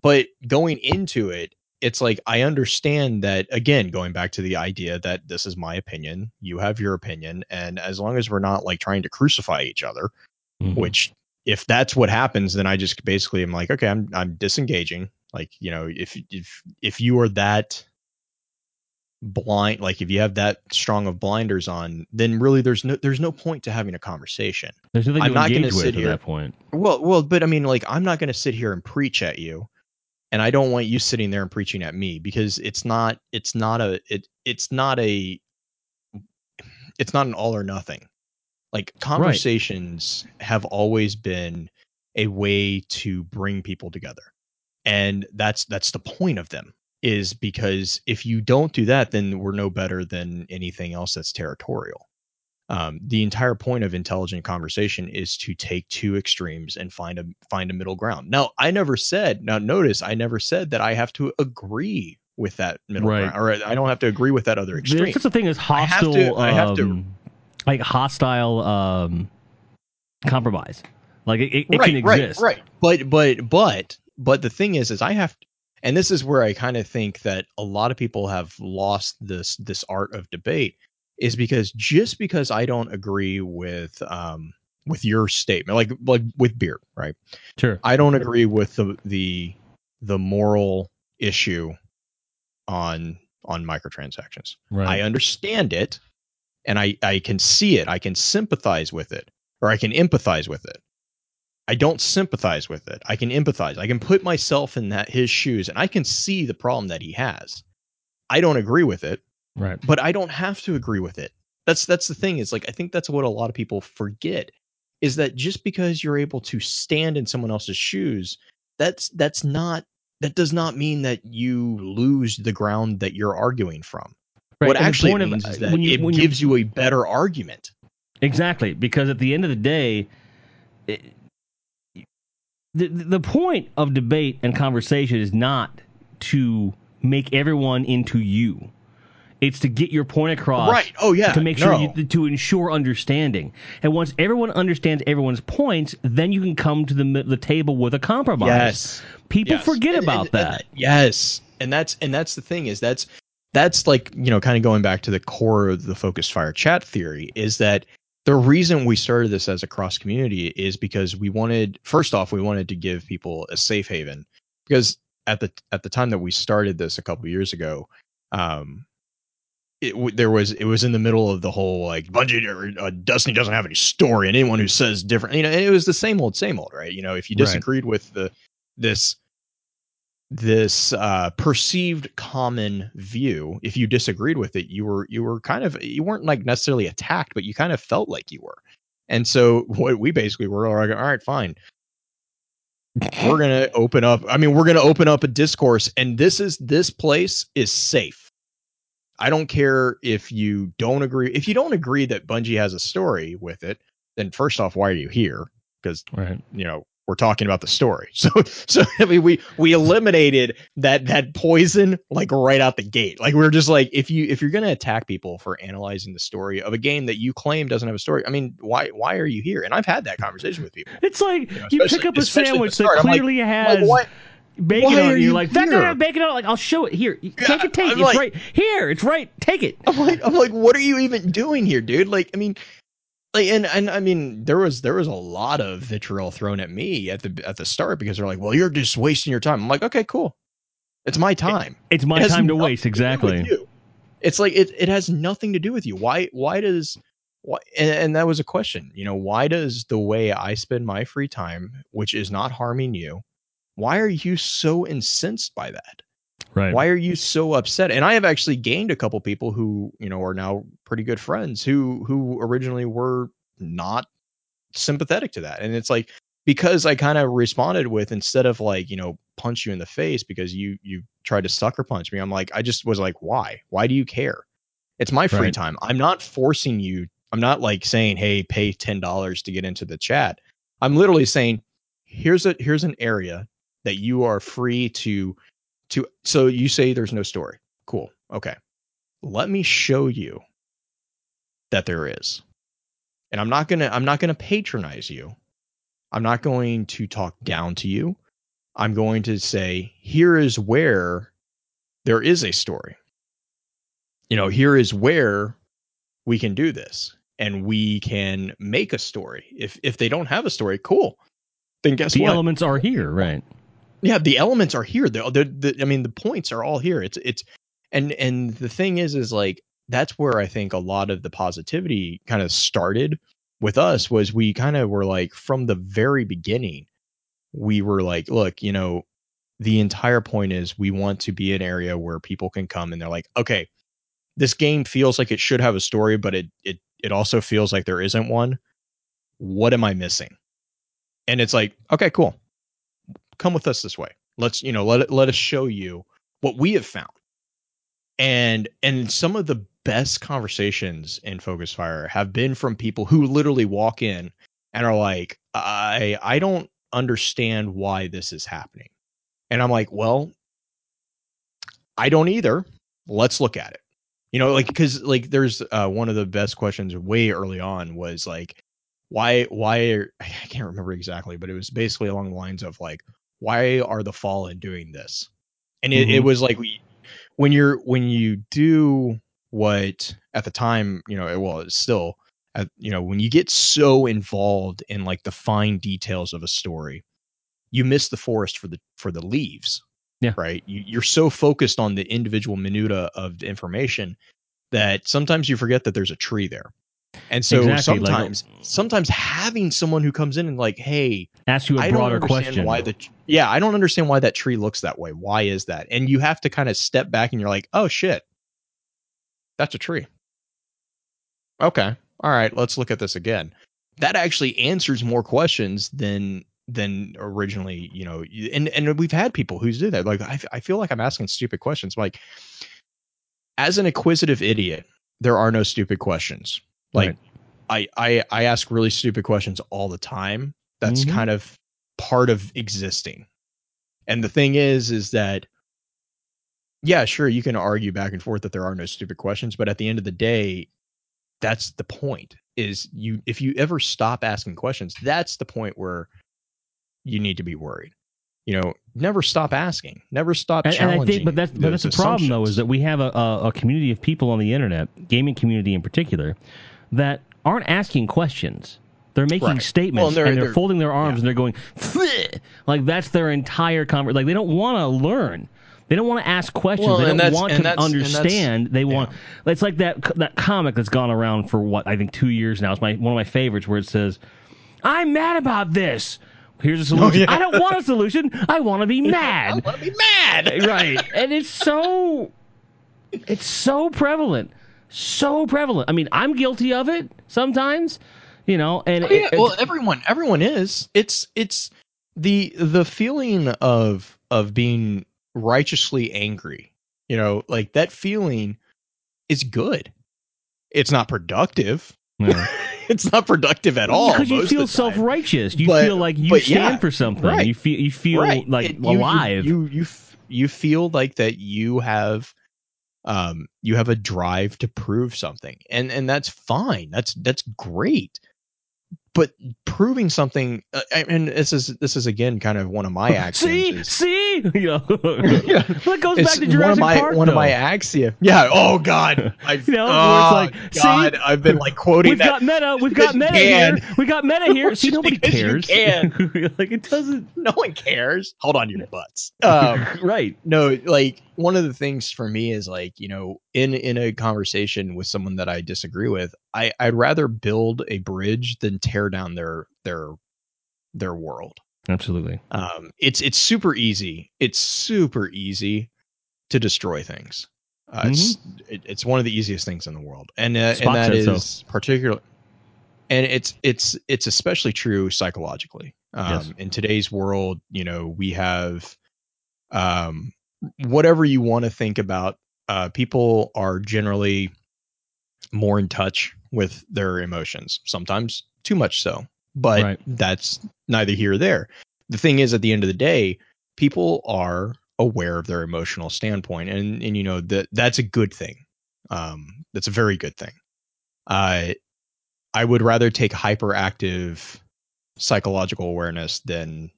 but going into it it's like I understand that again, going back to the idea that this is my opinion, you have your opinion, and as long as we're not like trying to crucify each other, Mhm. which if that's what happens, then I just basically am like, okay, I'm I'm disengaging. Like, you know, if if if you are that blind like if you have that strong of blinders on then really there's no there's no point to having a conversation. There's nothing I'm to not engage with sit at here- that point. well well but i mean like i'm not going to sit here and preach at you and i don't want you sitting there and preaching at me because it's not it's not a it it's not a it's not an all or nothing. Like conversations have always been a way to bring people together and that's that's the point of them is because if you don't do that then we're no better than anything else that's territorial um, the entire point of intelligent conversation is to take two extremes and find a find a middle ground now i never said now notice i never said that i have to agree with that middle Right. ground or i don't have to agree with that other extreme There's such a thing as I have to- hostile. I have to- um, like hostile um, compromise. Like it, it, it right, can exist. Right, right. But but but but the thing is, is I have, and this is where I kind of think that a lot of people have lost this this art of debate, is because just because I don't agree with um with your statement, like like with beer, right? Sure. I don't agree with the the the moral issue on on microtransactions. Right. I understand it and I, I can see it. I can sympathize with it or I can empathize with it. I don't sympathize with it. I can empathize. I can put myself in that his shoes and I can see the problem that he has. I don't agree with it, right. but I don't have to agree with it. That's that's the thing is like I think that's what a lot of people forget is that just because you're able to stand in someone else's shoes, that's that's not that does not mean that you lose the ground that you're arguing from. Right. What and actually point of- is uh, that when you- it gives you a better argument. Exactly, because at the end of the day, it, the the point of debate and conversation is not to make everyone into you. It's to get your point across. right. Oh yeah. To make sure no. you, to ensure understanding, and once everyone understands everyone's points, then you can come to the the table with a compromise. Yes. people Yes. forget And- about and- that. and- yes. And that's and that's the thing is that's that's like, you know, kind of going back to the core of the focused fire chat theory is that the reason we started this as a cross community is because we wanted first off we wanted to give people a safe haven because at the at the time that we started this a couple years ago um it there was it was in the middle of the whole like Bungie or uh, Destiny doesn't have any story and anyone who says different you know and it was the same old same old right you know if you Right. disagreed with the this this uh perceived common view if you disagreed with it you were you were kind of you weren't like necessarily attacked but you kind of felt like you were. And so [laughs] what we basically were like all right fine. We're [laughs] gonna open up i mean we're gonna open up a discourse and this is this place is safe. I don't care if you don't agree if you don't agree that bungie has a story with it then first off why are you here? Because Right. you know we're talking about the story [laughs] so so I mean, we we eliminated that that poison like right out the gate like we are just like if you if you're gonna attack people for analyzing the story of a game that you claim doesn't have a story i mean why why are you here and i've had that conversation with people It's like You know, you pick up a especially at the sandwich that like- clearly like has what bacon why on. You're you like that doesn't have bacon on it. Like I'll show it here. Take it, take it. I'm It's like- right here. It's right. Take it. I'm like, I'm like, what are you even doing here, dude? Like, I mean, like, and and I mean, there was there was a lot of vitriol thrown at me at the at the start because they're like, well, you're just wasting your time. I'm like, okay, cool, it's my time. It's my has time to waste. Exactly. It's like it it has nothing to do with you. Why why does why and, and that was a question. You know, why does the way I spend my free time, which is not harming you, why are you so incensed by that? Right. why are you so upset? And i have actually gained a couple people who you know are now pretty good friends who who originally were not sympathetic to that. And it's like because i kind of responded with instead of like you know punch you in the face because you you tried to sucker punch me i'm like i just was like why? Why do you care? It's my free Right. time. I'm not forcing you i'm not like saying hey pay $10 to get into the chat. I'm literally saying here's a here's an area that you are free to to so you say there's no story. Cool. Okay. Let me show you that there is. And i'm not gonna i'm not gonna patronize you. I'm not going to talk down to you. I'm going to say here is where there is a story. You know here is where we can do this and we can make a story. If if they don't have a story cool. Then guess the what? elements are here. Right. Yeah the elements are here the, the i mean the points are all here. It's it's and and the thing is is like that's where i think a lot of the positivity kind of started with us was we kind of were like from the very beginning we were like look you know the entire point is we want to be an area where people can come and they're like okay this game feels like it should have a story but it it it also feels like there isn't one. What am i missing? And it's like okay cool come with us this way. Let's you know let let us show you what we have found. And and some of the best conversations in focus fire have been from people who literally walk in and are like i i don't understand why this is happening. And i'm like well i don't either. Let's look at it. You know like because like there's uh, one of the best questions way early on was like why why are, [sighs] i can't remember exactly but it was basically along the lines of like why are the fallen doing this and it, it Mhm. was like we when you're when you do what at the time you know well it's still at, you know when you get so involved in like the fine details of a story you miss the forest for the for the leaves Yeah. right you, you're so focused on the individual minuta of the information that sometimes you forget that there's a tree there and so Exactly, like- sometimes sometimes having someone who comes in and like hey Ask you a I broader question. why the yeah, I don't understand why that tree looks that way. Why is that? And you have to kind of step back and you're like, oh shit, that's a tree. Okay, all right, let's look at this again. That actually answers more questions than than originally, you know. And and we've had people who do that. Like I, I feel like I'm asking stupid questions. Like as an inquisitive idiot, there are no stupid questions. Like I I I ask really stupid questions all the time. That's Mhm. kind of part of existing. And the thing is is that yeah, sure you can argue back and forth that there are no stupid questions, but at the end of the day that's the point. Is you if you ever stop asking questions, that's the point where you need to be worried. You know, never stop asking. Never stop And, and I challenging. think, but that's but that's the problem though, is that we have a, a, a community of people on the internet, gaming community in particular, that aren't asking questions. They're making Right. statements Well, and they're- and they're, they're- folding their arms yeah. and they're going like that's their entire conversation. Like they don't want to learn. They don't want to ask questions. Well, they don't want to that's- and that's- understand. they want. yeah. It's like that that comic that's gone around for what I think two years now. It's my one of my favorites where it says, "I'm mad about this." Here's a oh, solution. yeah. I don't want a solution. I want to be [laughs] mad I want to be mad. right and it's so it's so prevalent so prevalent i mean i'm guilty of it sometimes you know and Oh, yeah, it- well, everyone, everyone is. It's it's the the feeling of of being righteously angry. You know, like that feeling is good. It's not productive. Yeah. [laughs] it's not productive at all. because you most feel self-righteous you But- feel like you stand yeah, for something right, you feel you feel Right. like It- you- you- alive You you f- you feel like that you have um you have a drive to prove something and and that's fine that's that's great but proving something uh, and this is this is again kind of one of my [laughs] axioms see is- see know [laughs] Yeah. [laughs] that goes it's back to one Jurassic of my Park one of my though. axioms. Yeah. Oh God. I've, You know, oh, it's like, see, I've been like quoting We've that. got meta. We've got meta can. here. We got meta here. See, nobody cares. can. like it doesn't. No one cares. Hold on your butts. Um, right. no like one of the things for me is like you know in in a conversation with someone that i disagree with i i'd rather build a bridge than tear down their their their world Absolutely. um it's it's super easy it's super easy to destroy things uh, it's it, it's one of the easiest things in the world and uh, and that said so. is particular and it's it's it's especially true psychologically um Yes. in today's world you know we have um whatever you want to think about uh people are generally more in touch with their emotions sometimes too much so but Right. that's neither here or there. The thing is at the end of the day people are aware of their emotional standpoint and and you know that that's a good thing. Um that's a very good thing. Uh i would rather take hyperactive psychological awareness than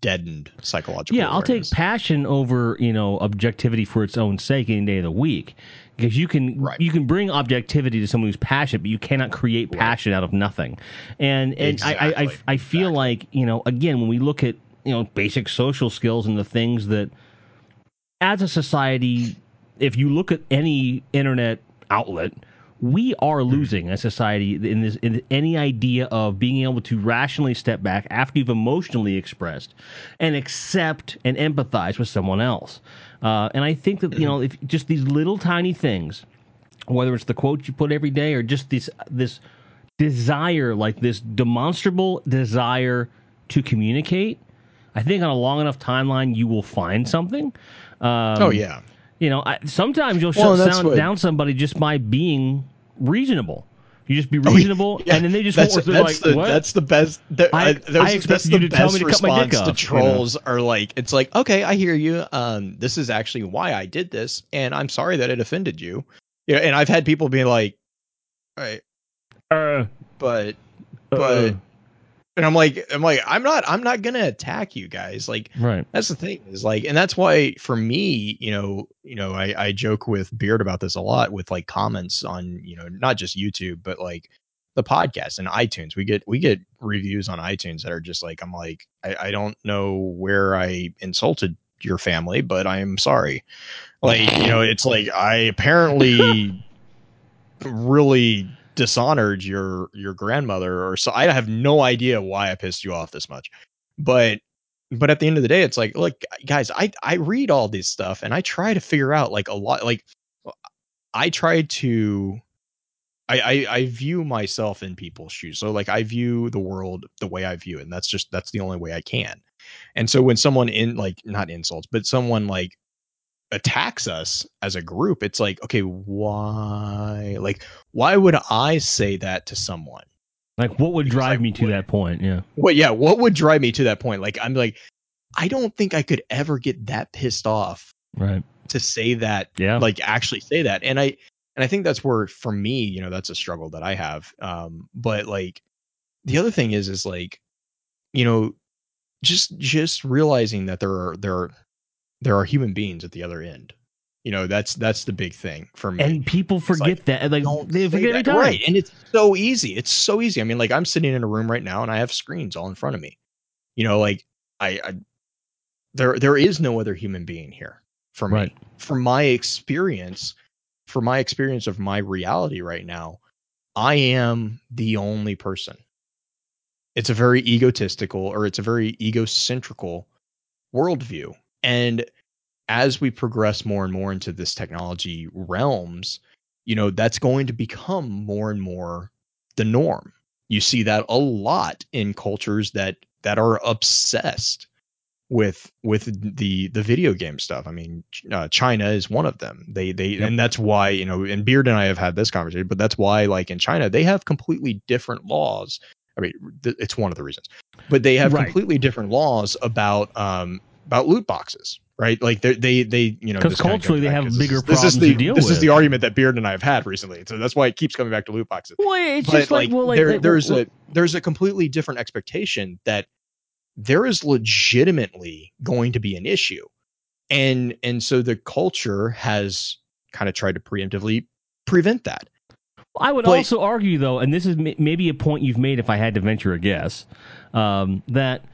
deadened psychological Yeah, I'll take passion over you know objectivity for its own sake any day of the week because you can Right. you can bring objectivity to someone who's passionate, but you cannot create Right. passion out of nothing. And and I, I I I feel Exactly. like you know again when we look at you know basic social skills and the things that as a society if you look at any internet outlet, we are losing as society in this in any idea of being able to rationally step back after you've emotionally expressed and accept and empathize with someone else. Uh, and I think that you know if just these little tiny things, whether it's the quote you put every day or just this this desire, like this demonstrable desire to communicate, I think on a long enough timeline you will find something. Um, oh yeah. You know, I, sometimes you'll Well, shut what- down somebody just by being reasonable. You just be reasonable, Oh, Yeah, and then they just that's, won't. That's like, the what? that's the best. The, I- I, those, I that's the you to tell best me to cut my dick response off, to you know? trolls are like, it's like, okay, I hear you. Um, this is actually why I did this, and I'm sorry that it offended you. Yeah, and I've had people be like, right, uh, but uh, but and I'm like, I'm like, I'm not, I'm not gonna attack you guys. Like, right. that's the thing is like, and that's why for me, you know, you know, I, I joke with Beard about this a lot with like comments on, you know, not just YouTube, but like the podcast and iTunes. We get we get reviews on iTunes that are just like, I'm like, I, I don't know where I insulted your family, but I am sorry. Like, you know, it's like I apparently [laughs] really dishonored your your grandmother or so I have no idea why I pissed you off this much. But but at the end of the day it's like look guys I I read all this stuff and I try to figure out like a lot like I try to I, I I view myself in people's shoes. So like I view the world the way I view it, and that's just that's the only way I can. And so when someone in like not insults, but someone like attacks us as a group, it's like, okay, why like why would I say that to someone? Like, what would Because drive I me to that point? Yeah. Well, yeah, what would drive me to that point? Like I'm like, I don't think I could ever get that pissed off Right. to say that Yeah. like actually say that and i and i think that's where for me you know that's a struggle that i have um but like the other thing is is like you know just just realizing that there are there are there are human beings at the other end you know that's that's the big thing for me and people forget like, that. Like, don't they forget that. time. right and it's so easy it's so easy i mean like i'm sitting in a room right now and i have screens all in front of me you know like i, I there there is no other human being here for me Right. from my experience for my experience of my reality right now i am the only person it's a very egotistical or it's a very egocentrical worldview and as we progress more and more into this technology realms you know that's going to become more and more the norm you see that a lot in cultures that that are obsessed with with the the video game stuff. I mean, uh, China is one of them. They they Yep. and that's why you know, and Beard and I have had this conversation, but that's why like in China they have completely different laws. I mean, th- it's one of the reasons, but they have Right. completely different laws about um about loot boxes, right? Like they they they you know 'Cause this kinda culturally they have to- this bigger This is problems the to deal this is the argument that Beard and I have had recently, so that's why it keeps coming back to loot boxes. Well, it's but just like, well, like, there, like, there's well, a there's a completely different expectation that there is legitimately going to be an issue. And and so the culture has kind of tried to preemptively prevent that. I would But- also argue, though, and this is m- maybe a point you've made if I had to venture a guess, um, that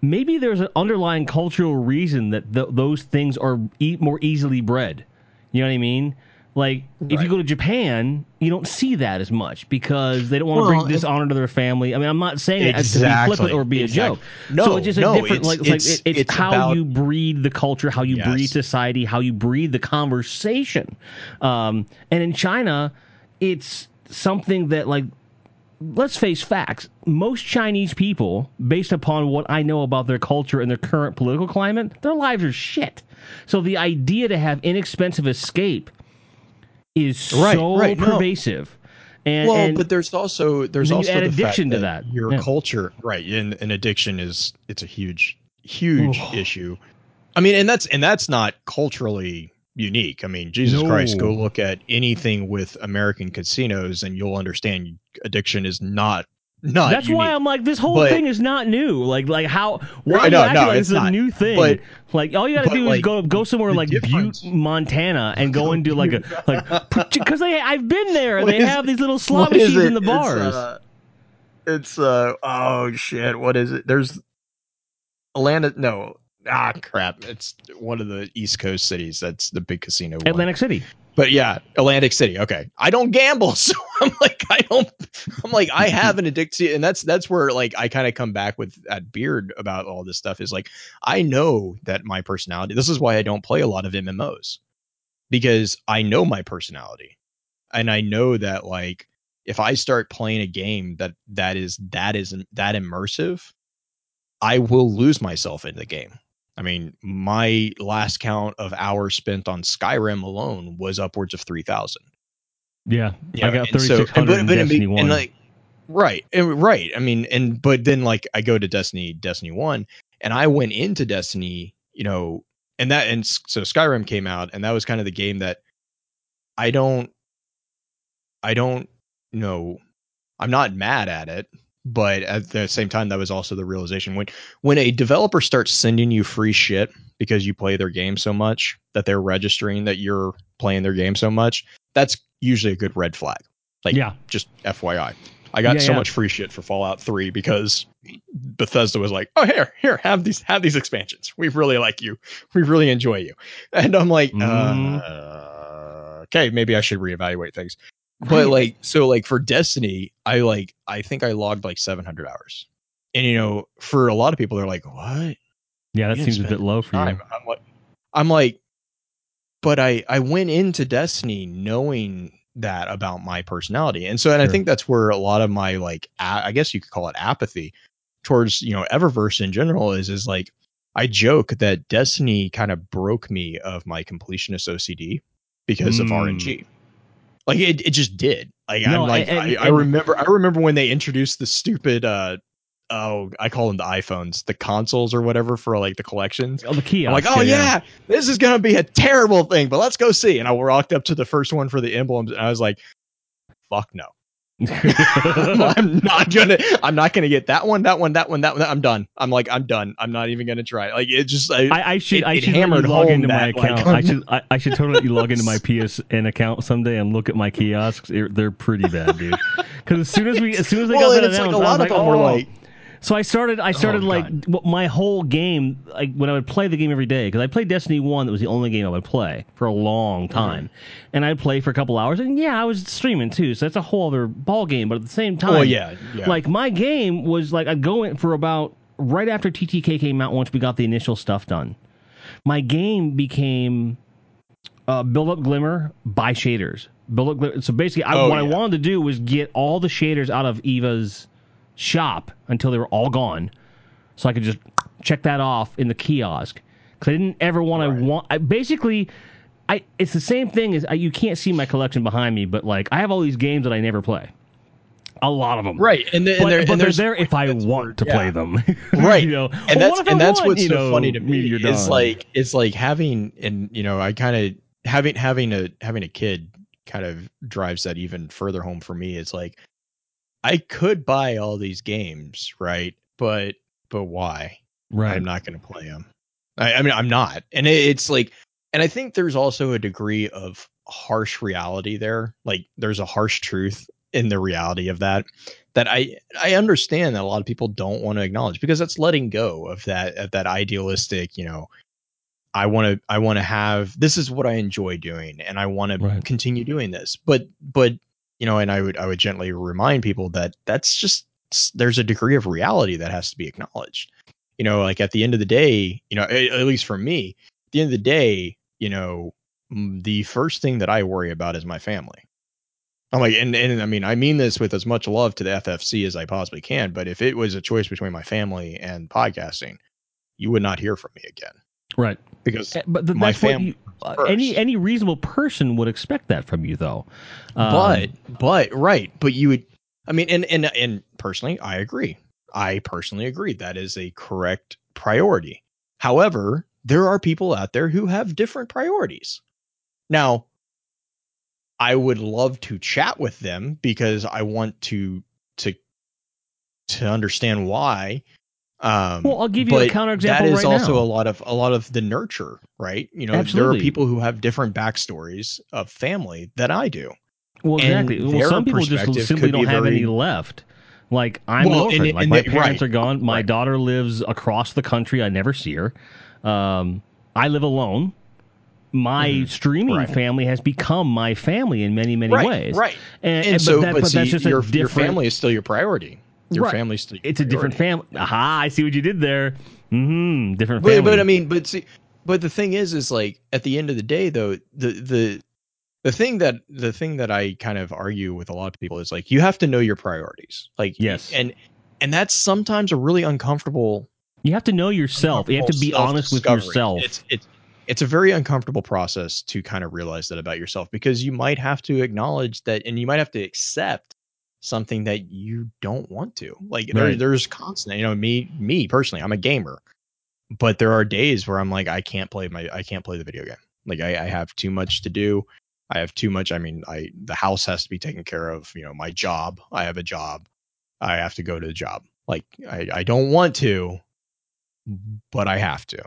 maybe there's an underlying cultural reason that th- those things are e- more easily bred. You know what I mean? Like, if you go to Japan, you don't see that as much because they don't want to Well, bring dishonor to their family. I mean, I'm not saying it as to be Exactly, flippant or be a joke. No, so it's just a different, it's- like, it's, like, it- it's, it's how about- you breed the culture, how you Yes. breed society, how you breed the conversation. Um, and in China, it's something that like let's face facts most chinese people based upon what i know about their culture and their current political climate their lives are shit so the idea to have inexpensive escape is Right, so right, no. pervasive and, well and but there's also there's also an the addiction to that that. your Yeah. culture right and, and addiction is it's a huge huge Oof. issue i mean and that's and that's not culturally unique i mean jesus No. christ go look at anything with american casinos and you'll understand addiction is not not that's why. I'm like, this whole But- thing is not new. Like, like how? Why no, no, like it's a new thing? But- like, all you got to but, do is go go somewhere like difference- Butte, Montana, and go into like a [laughs] like because they I've been there. What They have these little [laughs] slot machines in the It's, bars. uh, It's uh, oh shit, what is it? There's Atlanta no, ah crap. It's one of the East Coast cities. That's the big casino. one. Atlantic City. But yeah, Atlantic City. Okay, I don't gamble, [laughs] so I'm like, I don't. I'm like, I have an addiction, and that's that's where like I kind of come back with that beard about all this stuff. Is like, I know that my personality. This is why I don't play a lot of MMOs because I know my personality, and I know that like if I start playing a game that that is that isn't that immersive, I will lose myself in the game. I mean, my last count of hours spent on Skyrim alone was upwards of three thousand. Yeah, Yeah, I got and so- thirty six hundred and- in but- but- Destiny and, One. like, right, and, right. I mean, and but then like I go to Destiny, Destiny One, and I went into Destiny, you know, and that and so Skyrim came out, and that was kind of the game that I don't, I don't know, I'm not mad at it, but at the same time, that was also the realization when when a developer starts sending you free shit because you play their game so much that they're registering that you're playing their game so much, that's usually a good red flag. Like, yeah, just FYI. I got Yeah, so yeah. much free shit for Fallout 3 because Bethesda was like, "Oh, here, here, have these have these expansions. We really like you. We really enjoy you." And I'm like, Mhm. uh, "Okay, maybe I should reevaluate things." But like so like for Destiny, I like I think I logged like 700 hours. And you know, for a lot of people they're like, "What?" yeah, that You seems a bit low for you. I'm like, I'm like, but I I went into Destiny knowing that about my personality, and so and I think that's where a lot of my like a- I guess you could call it apathy towards you know Eververse in general is is like I joke that Destiny kind of broke me of my completionist OCD because of Mm. RNG. Like it, it just did. Like No, I'm like and- I, I remember I remember when they introduced the stupid uh oh I call them the iPhones the consoles or whatever for like the collections. Oh, the kiosk. I'm like, oh yeah, this is gonna be a terrible thing, but let's go see. And I walked up to the first one for the emblems, and I was like, fuck no, [laughs] I'm not gonna, I'm not gonna get that one, that one, that one, that one. I'm done. I'm like, I'm done. I'm not even gonna try. Like it just, I, I, I should it- I it should hammered log into my that, like, account. I [laughs] should I, I should totally log into my [laughs] PSN account someday and look at my kiosks. They're, pretty bad, dude. Because as soon as we as soon as they well, got that it's like announced, a I lot of them like, were oh. like, So I started. I started Oh, like w- my whole game. Like when I would play the game every day, because I played Destiny One. That was the only game I would play for a long time, and I'd play for a couple hours. And yeah, I was streaming too, so that's a whole other ball game. But at the same time, oh yeah, yeah, like my game was like I'd go in for about right after TTK came out. Once we got the initial stuff done, my game became uh, build up glimmer buy shaders. Build up glimmer. So basically, I, Oh, what I wanted to do was get all the shaders out of Eva's shop until they were all gone, so I could just check that off in the kiosk. Because I didn't ever want to want. I basically. I, it's the same thing as I, you can't see my collection behind me, but like I have all these games that I never play, a lot of them. right. And, the, But, and, there, but and they're there if I want to yeah. play them. [laughs] right you know? and Well, that's I and that's want, what's so know, funny to me is like it's like having and you know i kind of having having a having a kid kind of drives that even further home for me it's like i could buy all these games right? But but why? Right. i'm not going to play them I, I mean i'm not. And it, it's like and i think there's also a degree of harsh reality there. Like there's a harsh truth in the reality of that that I I understand that a lot of people don't want to acknowledge because that's letting go of that of that idealistic, you know, I want to I want to have this is what I enjoy doing and I want to continue doing this. But but you know, and I would I would gently remind people that that's just there's a degree of reality that has to be acknowledged. You know, like at the end of the day, you know, at, at least for me, at the end of the day, you know, mm, the first thing that I worry about is my family. I'm like, and, and I mean, I mean this with as much love to the FFC as I possibly can. But if it was a choice between my family and podcasting, you would not hear from me again right. because Eh, But th- my that's what fam you, uh, first. any any reasonable person would expect that from you, though. Um, but but right. But you would i mean and and and personally i agree. I personally agree. That is a correct priority. However there are people out there who have different priorities. Now i would love to chat with them because i want to to to understand why um Well, I'll give you a counterexample that is right also now. a lot of a lot of the nurture right you know there are people who have different backstories of family than i do well, exactly. Well, some people just simply don't have very- any left. Like I'm Well, an orphan. and- like and my parents right. are gone. My Right. daughter lives across the country. I never see her. Um, I live alone. My Mhm. streaming Right. family has become my family in many, many ways. right. And, And, so, but, that, but, but see, that's just a your, different. your family is still your priority. Your Right. family's still it's a different family. Aha! I see what you did there. hmm Different But, family. but I mean, but see, but the thing is, is like at the end of the day, though, the the the thing that the thing that I kind of argue with a lot of people is like you have to know your priorities. Like Yes. and and that's sometimes a really uncomfortable. you have to know yourself. You have to be honest with yourself. It's it's it's a very uncomfortable process to kind of realize that about yourself because you might have to acknowledge that and you might have to accept something that you don't want to like there, there's constant you know me me personally i'm a gamer but there are days where i'm like i can't play my i can't play the video game like i, I have too much to do i have too much i mean i the house has to be taken care of you know my job i have a job i have to go to the job like i, I don't want to but i have to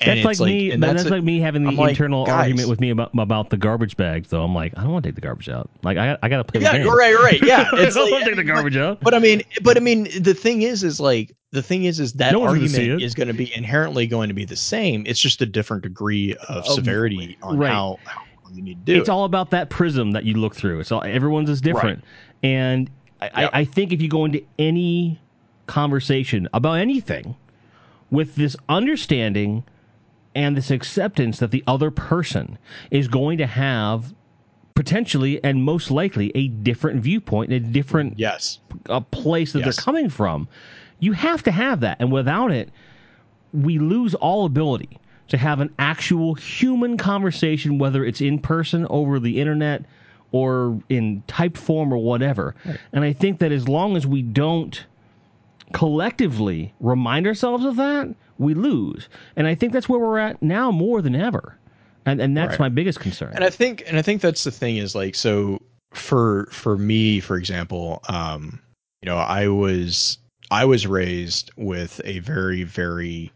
And that's like, it's me. and that- That's, a- like me having the I'm internal guys. argument with me about about the garbage bags. Though I'm like, I don't want to take the garbage out. Like I, I got to play yeah the game. right right yeah [laughs] I it's don't like, want to take the garbage out. But I mean, but I mean, the thing is, is like the thing is, is that No one's gonna see argument is going to be inherently going to be the same. It's just a different degree of Oh, severity on right. how, how you need to do it's it. all about that prism that you look through. It's all everyone's is different, and I, Yep. I, I think if you go into any conversation about anything with this understanding and this acceptance that the other person is going to have potentially and most likely a different viewpoint, a different yes, a place that Yes. they're coming from. You have to have that, and without it, we lose all ability to have an actual human conversation, whether it's in person, over the internet, or in typed form, or whatever. And I think that as long as we don't collectively remind ourselves of that, we lose. And I think that's where we're at now more than ever. And, and that's Right. my biggest concern. and I think, and I think that's the thing is like so for for me, for example, um, you know, I was I was raised with a very very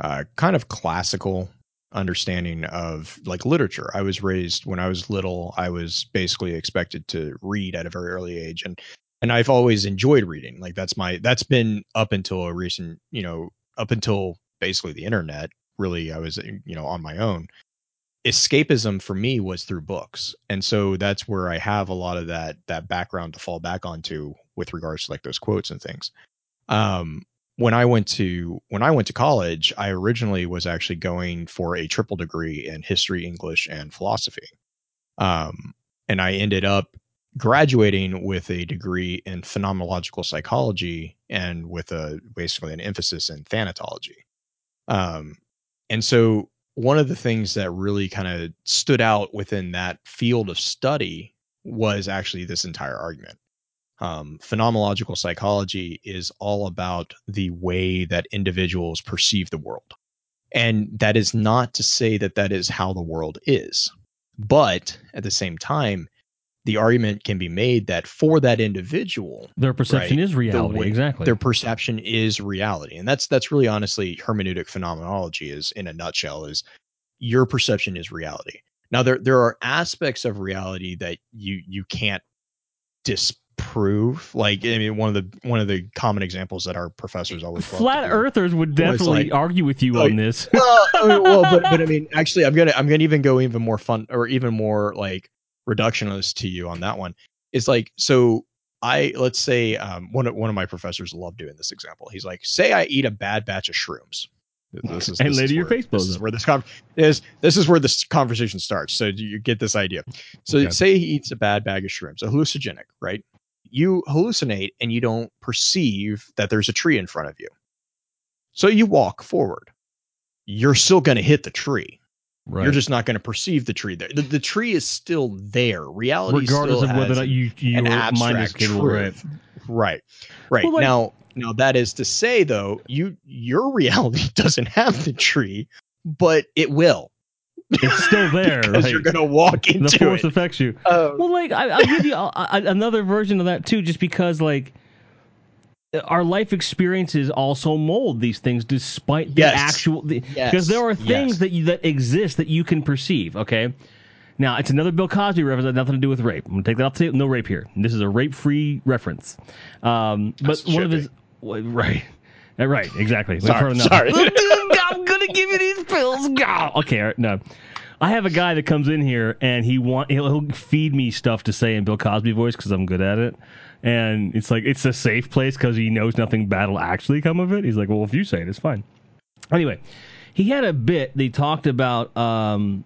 uh, kind of classical understanding of like literature. I was raised when I was little, I was basically expected to read at a very early age and and I've always enjoyed reading. Like that's my that's been up until a recent, you know, up until basically the internet. Really, I was you know on my own. Escapism for me was through books, and so that's where I have a lot of that that background to fall back onto with regards to like those quotes and things. Um, when I went to when I went to college, I originally was actually going for a triple degree in history, English, and philosophy. Um, and I ended up graduating with a degree in phenomenological psychology and with a basically an emphasis in thanatology. Um, and so one of the things that really kind of stood out within that field of study was actually this entire argument. Um, phenomenological psychology is all about the way that individuals perceive the world. And that is not to say that that is how the world is. But at the same time, the argument can be made that for that individual, Their perception Right. is reality. way- exactly. their perception is reality. And that's that's really honestly hermeneutic phenomenology is in a nutshell is your perception is reality. Now there there are aspects of reality that you you can't disprove. Like I mean one of the one of the common examples that our professors always Flat. Earthers would definitely like- argue with you like- on this. well, I mean, well, but but I [laughs] mean, actually, I'm gonna I'm gonna even go even more fun or even more like reductionist to you on that one. It's like so. I let's say um, one of one of my professors love doing this example. He's like, say I eat a bad batch of shrooms. This is And this later is your where- face This blows is where this con- is. This is where this conversation starts. So you get this idea. So Okay. say he eats a bad bag of shrooms, a hallucinogenic, right? You hallucinate and you don't perceive that there's a tree in front of you. So you walk forward. You're still going to hit the tree. Right. You're just not going to perceive the tree there. The, the tree is still there. Reality regardless still of whether or not you, your an mind is abstract capable, right? truth. Right. Right. Well, like- now now that is to say though, you your [laughs] reality doesn't have the tree, but it will. It's still [laughs] there. Because like, you're going to walk into the force it. affects you. Uh, Well, like I, I'll give you a, a- another version of that too, just because like our life experiences also mold these things, despite the Yes. actual. The, Yes. Because there are things Yes. that you, that exist that you can perceive. Okay. Now it's another Bill Cosby reference that has nothing to do with rape. I'm gonna take that off. the table. No rape here. This is a rape-free reference. Um, but one of his well, right, right, exactly. Sorry, sorry. [laughs] I'm gonna give you these pills. Go. Okay, no. I have a guy that comes in here and he want he'll, he'll feed me stuff to say in Bill Cosby voice because I'm good at it. And it's like it's a safe place because he knows nothing bad will actually come of it. He's like, well, if you say it, it's fine. Anyway, he had a bit. They talked about um,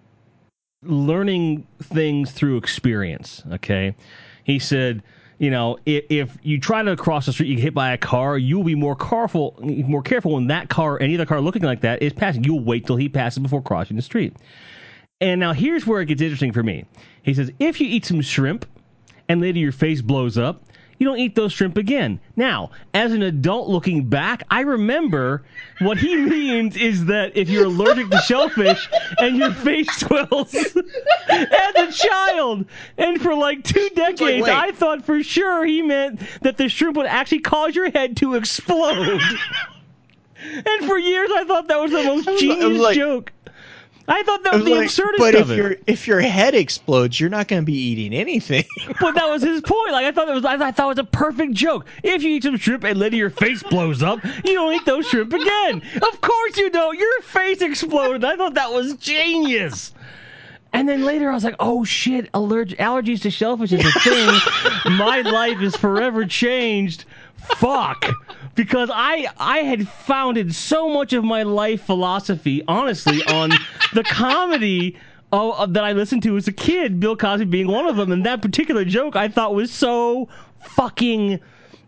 learning things through experience. Okay, he said you know, if, if, you try to cross the street, you get hit by a car, you'll be more careful, more careful when that car, any other car looking like that, is passing. You'll wait till he passes before crossing the street. And now here's where it gets interesting for me. He says, if you eat some shrimp and later your face blows up, you don't eat those shrimp again. Now, as an adult looking back, I remember what he [laughs] means is that if you're allergic to shellfish and your face swells [laughs] as a child, and for like two decades, like, I thought for sure he meant that the shrimp would actually cause your head to explode. [laughs] and for years, I thought that was the most genius like, joke. I thought that was, was the like, absurdest but if your if your head explodes, you're not going to be eating anything. [laughs] but that was his point. Like I thought it was, I thought it was a perfect joke. If you eat some shrimp and later your face blows up, you don't eat those shrimp again. Of course you don't. Your face exploded. I thought that was genius. And then later I was like, oh shit, allerg- allergies to shellfish is a thing. My life is forever changed. Fuck because I I had founded so much of my life philosophy, honestly, on [laughs] the comedy of, that I listened to as a kid. Bill Cosby being one of them, and that particular joke I thought was so fucking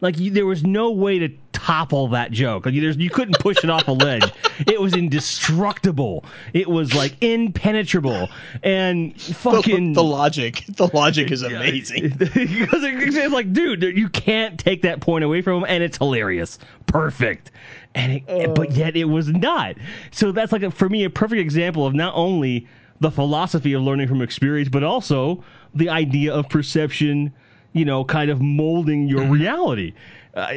like you, there was no way to topple that joke. Like you couldn't push it off a ledge. [laughs] It was indestructible. It was like impenetrable and fucking the, the logic. The logic is amazing [laughs] because it's like, dude, you can't take that point away from him, and it's hilarious, perfect. And it, uh. but yet it was not. So that's like a, for me a perfect example of not only the philosophy of learning from experience, but also the idea of perception you know, kind of molding your mm-hmm. reality. Uh,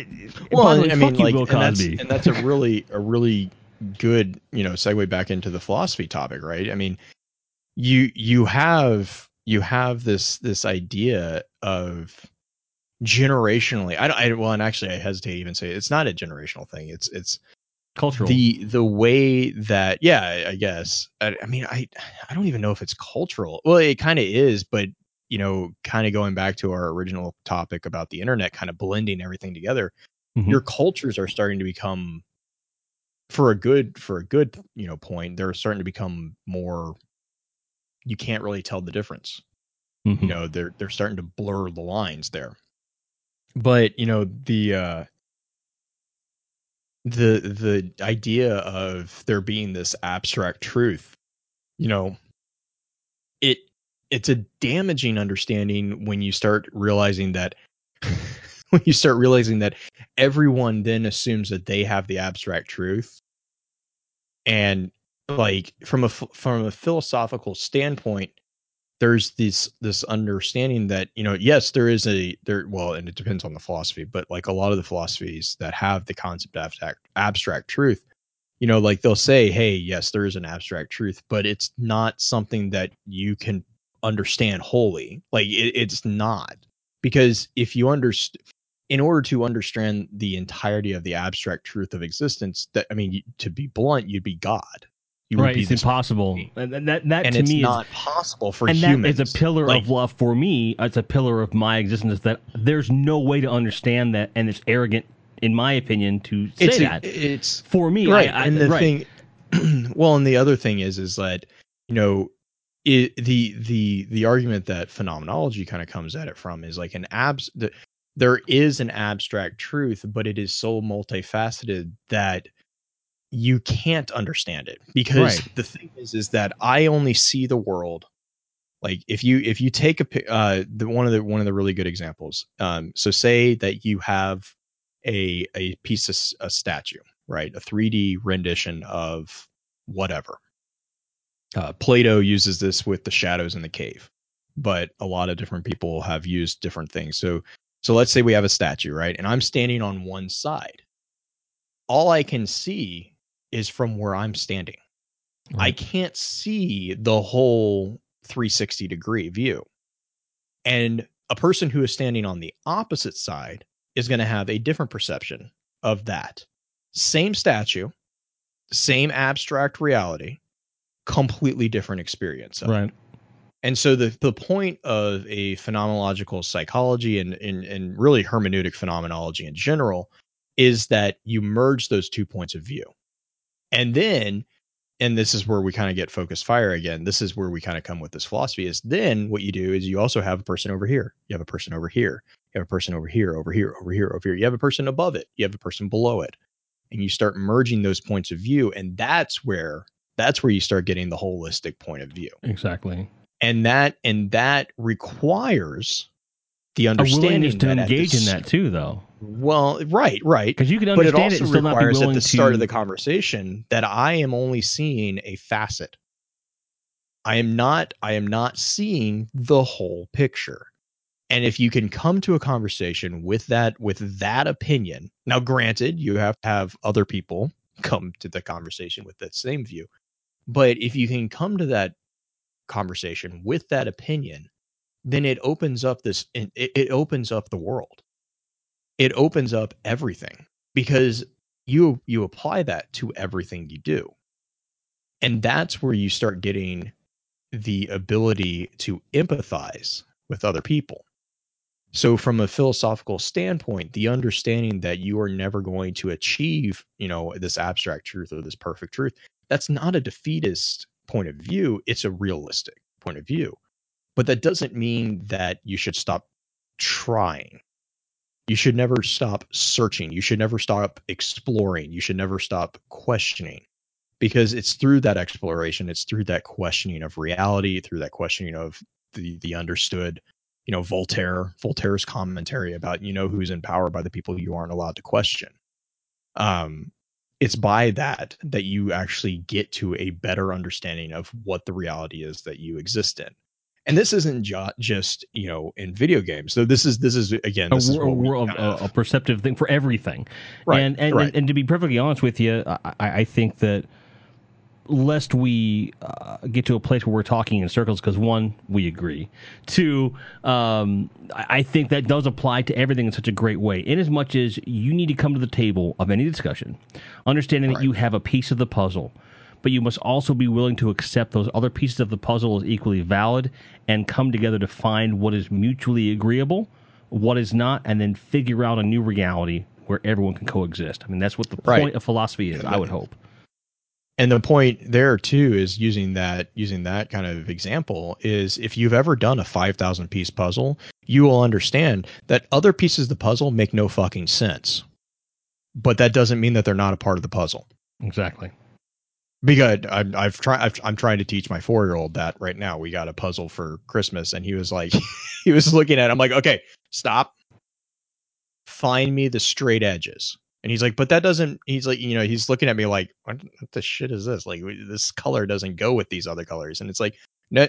well, way, I mean, like, and that's, and that's, a really, a really good, you know, segue back into the philosophy topic, right? I mean, you you have you have this this idea of generationally. I don't. I, well, and actually, I hesitate to even say it. it's not a generational thing. It's it's cultural. The the way that yeah, I, I guess. I, I mean, I I don't even know if it's cultural. Well, it kind of is, but you know, kind of going back to our original topic about the internet, kind of blending everything together, mm-hmm. your cultures are starting to become, for a good for a good you know point, they're starting to become more. You can't really tell the difference. Mm-hmm. You know, they're they're starting to blur the lines there. But you know the uh, the the idea of there being this abstract truth, you know, it it's a damaging understanding when you start realizing that [laughs] when you start realizing that everyone then assumes that they have the abstract truth. And like from a from a philosophical standpoint there's this this understanding that you know yes there is a there well and it depends on the philosophy but like a lot of the philosophies that have the concept of abstract abstract truth you know like they'll say hey yes there is an abstract truth but it's not something that you can understand wholly. Like it, it's not because if you understand, in order to understand the entirety of the abstract truth of existence, that I mean, to be blunt, you'd be God. You right, it's impossible. And that, that and to it's me not is, not possible for and humans. that is a pillar like, of love for me. It's a pillar of my existence that there's no way to understand that, and it's arrogant, in my opinion, to say it's that. It's for me, right. I, I, and the right. thing, [clears throat] well, and the other thing is, is that you know it, the the the argument that phenomenology kind of comes at it from is like an abs the, there is an abstract truth but it is so multifaceted that you can't understand it. Because right. the thing is is that i only see the world like if you if you take a uh the one of the one of the really good examples um so say that you have a a piece of a statue right? A 3d rendition of whatever uh, Plato uses this with the shadows in the cave, but a lot of different people have used different things. So, so let's say we have a statue, right? And I'm standing on one side. All I can see is from where I'm standing. Right. I can't see the whole 360 degree view. And a person who is standing on the opposite side is going to have a different perception of that. Same statue, same abstract reality, completely different experience. it. Right. And so the the point of a phenomenological psychology and, and and really hermeneutic phenomenology in general is that you merge those two points of view. And then and this is where we kind of get focused fire again. This is where we kind of come with this philosophy is then what you do is you also have a person over here. You have a person over here. You have a person over here, over here, over here, over here. You have a person above it. You have a person below it. And you start merging those points of view and that's where that's where you start getting the holistic point of view Exactly. and that and that requires the A willingness understanding to engage the in that too, though, Well, right, right. because you can But it understand it, also and still not be requires willing at the start to. of the conversation that I am only seeing a facet. I am not I am not seeing the whole picture. And if you can come to a conversation with that with that opinion, now granted, you have to have other people come to the conversation with that same view. But if you can come to that conversation with that opinion, then it opens up this it, it opens up the world. It opens up everything because you you apply that to everything you do. And that's where you start getting the ability to empathize with other people. So from a philosophical standpoint, the understanding that you are never going to achieve, you know, this abstract truth or this perfect truth, that's not a defeatist point of view, it's a realistic point of view. But that doesn't mean that you should stop trying. You should never stop searching. You should never stop exploring. You should never stop questioning because it's through that exploration, it's through that questioning of reality, through that questioning of the the understood. You know, Voltaire, Voltaire's commentary about you know who's in power by the people you aren't allowed to question. Um, it's by that that you actually get to a better understanding of what the reality is that you exist in. And this isn't jo- just you know in video games. So this is this is again a, this is a, we kind a, a perceptive thing for everything. Right, And and, right. and to be perfectly honest with you, I I think that lest we uh, get to a place where we're talking in circles, because one, we agree. Two, um, I think that does apply to everything in such a great way. In as much as you need to come to the table of any discussion, understanding that you have a piece of the puzzle. But you must also be willing to accept those other pieces of the puzzle as equally valid and come together to find what is mutually agreeable, what is not, and then figure out a new reality where everyone can coexist. I mean, that's what the Right. point of philosophy is, I would hope. And the point there too is using that using that kind of example is if you've ever done a 5000 piece puzzle you will understand that other pieces of the puzzle make no fucking sense. But that doesn't mean that they're not a part of the puzzle. Exactly. because I'm, I've tried I've, I'm trying to teach my four year old that right now. We got a puzzle for Christmas and he was like [laughs] he was looking at it, I'm like okay stop. Find me the straight edges and he's like but that doesn't he's like you know he's looking at me like what, the shit is this? Like this color doesn't go with these other colors. And it's like no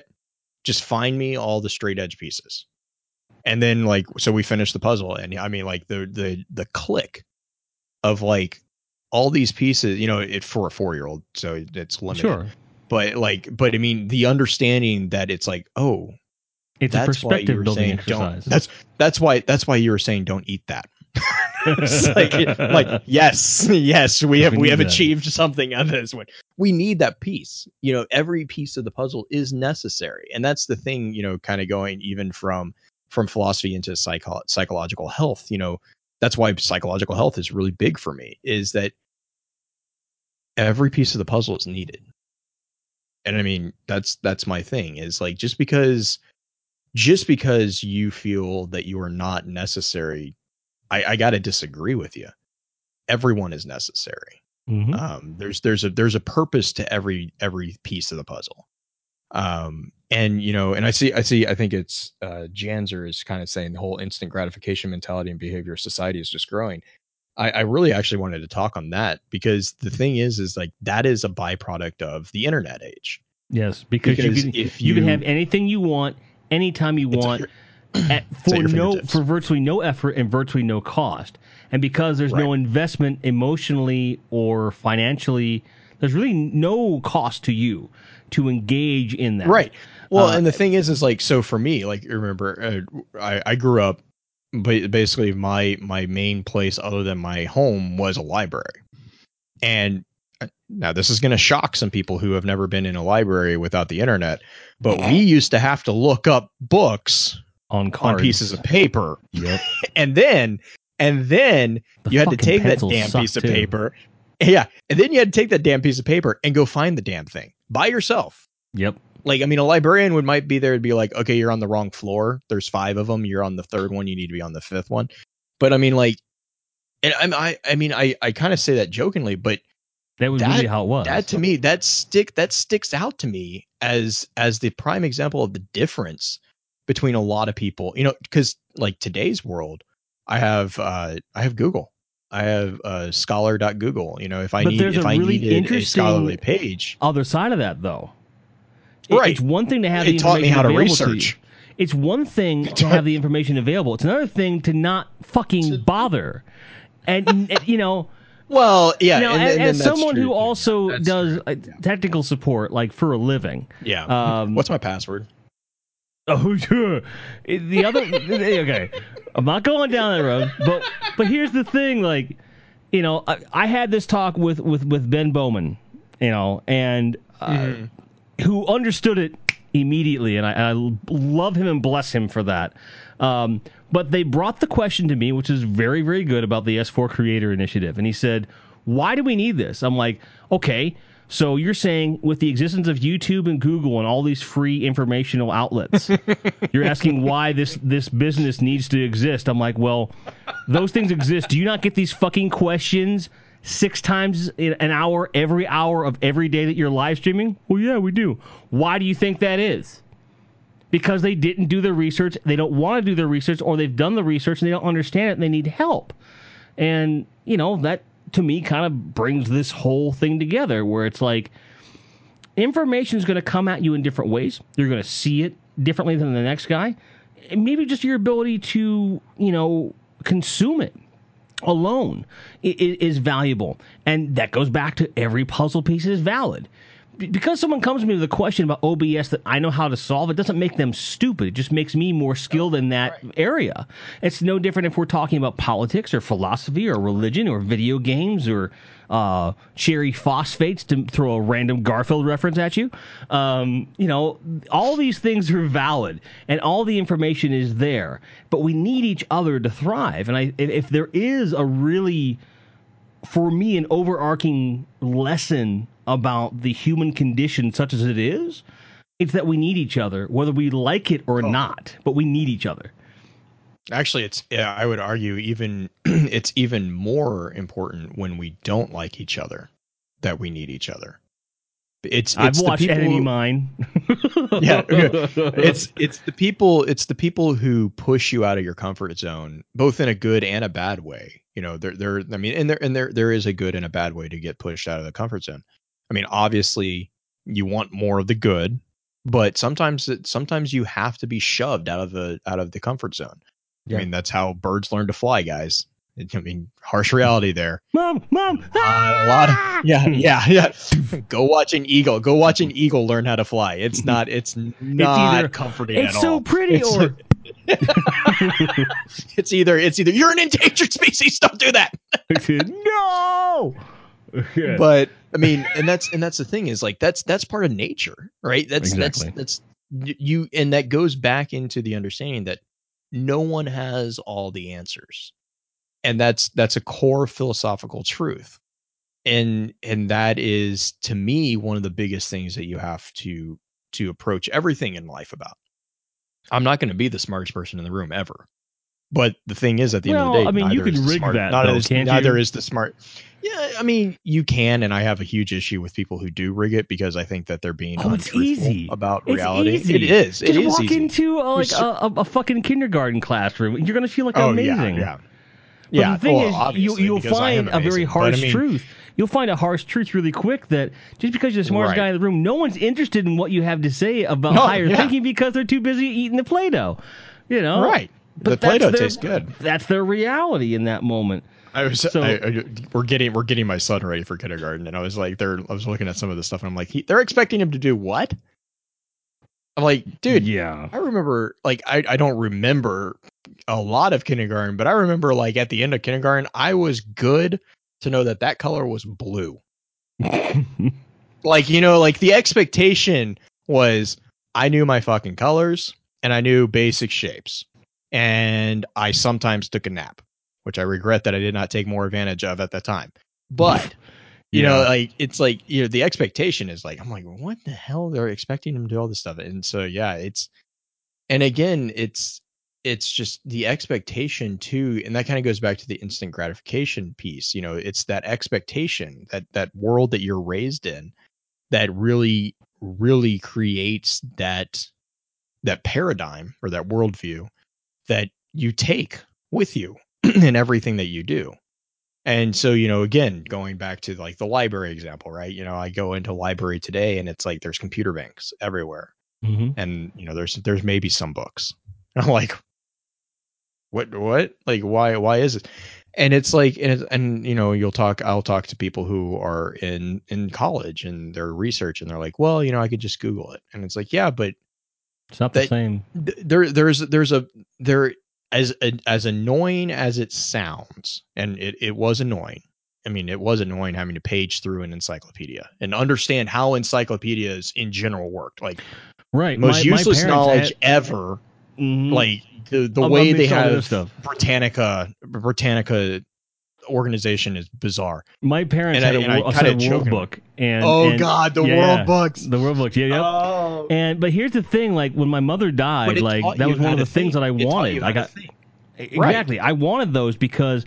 just find me all the straight edge pieces. And then like so we finished the puzzle and I mean like the the the click of like all these pieces you know it for a four year old so it's limited. Sure. but like but i mean the understanding that it's like oh It's a that's why you perspective were building saying exercise. don't that's that's why that's why you were saying don't eat that [laughs] like, like yes yes we have We we, have that. achieved something on this one. We need that piece. You know every piece of the puzzle is necessary. And that's the thing you know kind of going even from from philosophy into psycho- psychological health you know that's why psychological health is really big for me is that every piece of the puzzle is needed. And i mean that's that's my thing is like just because just because you feel that you are not necessary i i gotta disagree with you. Everyone is necessary. Mhm. um there's there's a there's a purpose to every every piece of the puzzle. Um and you know and i see i see i think it's uh janzer is kind of saying the whole instant gratification mentality and behavior of society is just growing. I, I really actually wanted to talk on that because the thing is is like that is a byproduct of the internet age. Yes, because, Because you can if you, can have anything you want anytime you want at, at for no for virtually no effort and virtually no cost. And because there's no investment emotionally or financially, there's really no cost to you to engage in that. right. Well Uh, and the thing is is like so for me like remember uh, i i grew up ba- basically my my main place other than my home was a library. And now this is going to shock some people who have never been in a library without the internet, but we used to have to look up books on cards. on pieces of paper, Yep. [laughs] and then and then The you had to take that damn piece of too. paper, yeah, and then you had to take that damn piece of paper and go find the damn thing by yourself. Yep. Like, I mean, a librarian would might be there to be like, okay, you're on the wrong floor. There's five of them. You're on the third one. You need to be on the fifth one. But I mean, like, and I'm, I, I mean, I, I kind of say that jokingly, but That was That- really how it was. that to me, that stick, that sticks out to me as, as the prime example of the difference between a lot of people. You know, because like today's world, I have, uh, I have Google. I have uh, scholar.google. You know, if I But need, there's if a I really needed a scholarly page, Other side of that, though. It- Right. It's one thing to have the taught me information how to available to research. It's one thing [laughs] to have the information available. It's another thing to not fucking bother. And, and, you know, [laughs] Well, yeah. you know, and, as, and as someone true, who also That's does true, uh, technical support, like for a living. Yeah. Um, What's my password? Oh, [laughs] sure. The other, okay, I'm not going down that road, but but here's the thing, like, you know, I, I had this talk with with with Ben Bowman, you know, and uh, who understood it immediately, and I, I love him and bless him for that. Um, but they brought the question to me, which is very very good about the S4 Creator Initiative, and he said, "Why do we need this?" I'm like, okay. So you're saying with the existence of YouTube and Google and all these free informational outlets, [laughs] you're asking why this this business needs to exist. I'm like, well, those things exist. Do you not get these fucking questions six times in an hour every hour of every day that you're live streaming? Well, yeah, we do. Why do you think that is? Because they didn't do their research, they don't want to do their research, or they've done the research and they don't understand it and they need help. And, you know, that to me kind of brings this whole thing together where it's like information is going to come at you in different ways. You're going to see it differently than the next guy. And maybe just your ability to, you know, consume it alone is valuable. And that goes back to every puzzle piece is valid. Be- Because someone comes to me with a question about OBS that I know how to solve, it doesn't make them stupid. It just makes me more skilled in that area. It's no different if we're talking about politics or philosophy or religion or video games or uh, cherry phosphates to throw a random Garfield reference at you. Um, you know, all these things are valid and all the information is there, but we need each other to thrive. And I, if, if there is a really for me an overarching lesson about the human condition such as it is it's that we need each other whether we like it or oh. not but we need each other. Actually, it's yeah, I would argue even [clears throat] it's even more important when we don't like each other that we need each other. It's, i've the watched enemy who- mine. [laughs] Yeah, yeah. it's it's the people it's the people who push you out of your comfort zone both in a good and a bad way. You know there there i mean and there and there there is a good and a bad way to get pushed out of the comfort zone i mean obviously you want more of the good but sometimes it, sometimes you have to be shoved out of the out of the comfort zone. Yeah. i mean that's how birds learn to fly guys. I mean harsh reality there. Mom mom a lot of ah! yeah [laughs] yeah yeah go watch an eagle. Go watch an eagle learn how to fly. It's not it's not either, comforting it's at so all. pretty It's- or [laughs] it's either it's either you're an endangered species don't do that. [laughs] No [laughs] Yeah. but i mean and that's and that's the thing is like that's that's part of nature right? That's Exactly. that's that's you and that goes back into the understanding that no one has all the answers. And that's that's a core philosophical truth. And and that is to me one of the biggest things that you have to to approach everything in life about. I'm not going to be the smartest person in the room ever but the thing is at the end of the day I mean, you can rig smart- that, neither though, is, neither you? is the smart yeah i mean you can and i have a huge issue with people who do rig it because i think that they're being Oh, it's easy. about It's reality easy. it is Just it is walk easy. into uh, like a, a, a fucking kindergarten classroom. You're going to feel like oh amazing. yeah yeah But yeah the thing well, is, you, you'll because I am find a very harsh I mean- truth. You'll find a harsh truth really quick that just because you're the smartest Right. guy in the room, no one's interested in what you have to say about No, higher yeah. thinking because they're too busy eating the Play-Doh. You know, right But that's play-doh their- tastes good That's their reality in that moment. I was So- I, I- we're getting we're getting my son ready for kindergarten, and I was like, they're I was looking at some of the stuff, and I'm like, he, they're expecting him to do what? I'm like, dude, yeah, I remember like I I don't remember a lot of kindergarten, but I remember like at the end of kindergarten, I was good to know that that color was blue. [laughs] like you know, like the expectation was I knew my fucking colors and I knew basic shapes, and I sometimes took a nap, which I regret that I did not take more advantage of at that time. But [laughs] you know, like it's like you know the expectation is like I'm like what the hell? They're expecting him to do all this stuff, and so yeah, it's and again it's it's just the expectation too and that kind of goes back to the instant gratification piece you know it's that expectation that that world that you're raised in that really really creates that that paradigm or that worldview that you take with you [clears throat] in everything that you do. And so you know again going back to like the library example right? You know i go into library today and it's like there's computer banks everywhere. Mhm. and you know there's there's maybe some books. And [laughs] i'm like what what? Like why why is it? And it's like and, it, and you know you'll talk i'll talk to people who are in in college and they're research and they're like well you know i could just google it. And it's like yeah but It's not the same. th- there there's there's a there as as annoying as it sounds and it, it was annoying i mean it was annoying having to page through an encyclopedia and understand how encyclopedias in general worked like Right. most my, my useless parents knowledge had- ever Mhm. like the the I'm- way they have britannica britannica organization is bizarre my parents and had a, and a kinda set of world joking. book. And oh and- god the yeah, world yeah. books The world books. Yeah. Yep. oh And but here's the thing: like when my mother died, like that was one of the to things think. that I It wanted. I got think. exactly. I wanted those because,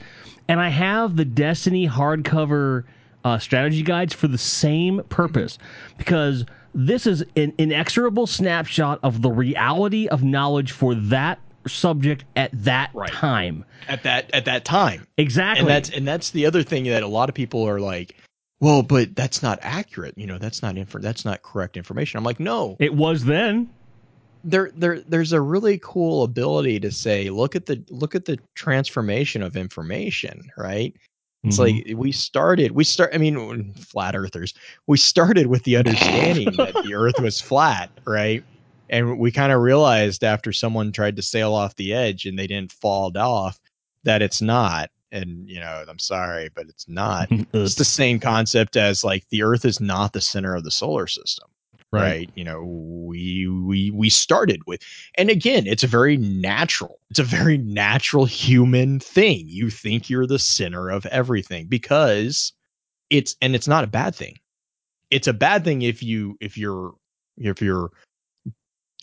and I have the Destiny hardcover uh, strategy guides for the same purpose because this is an inexorable snapshot of the reality of knowledge for that subject at that Right. time. at that at that time Exactly. and that's and that's the other thing that a lot of people are like well but that's not accurate you know that's not infor- that's not correct information i'm like no it was then. there there there's a really cool ability to say look at the look at the transformation of information right it's Mhm. like we started we start i mean flat earthers we started with the [laughs] understanding that the earth was flat right and we kind of realized after someone tried to sail off the edge and they didn't fall off that it's not and you know i'm sorry but it's not. [laughs] It's the same concept as like the earth is not the center of the solar system right. you know we we we started with and again it's a very natural it's a very natural human thing. You think you're the center of everything because it's and it's not a bad thing. It's a bad thing if you if you're if you're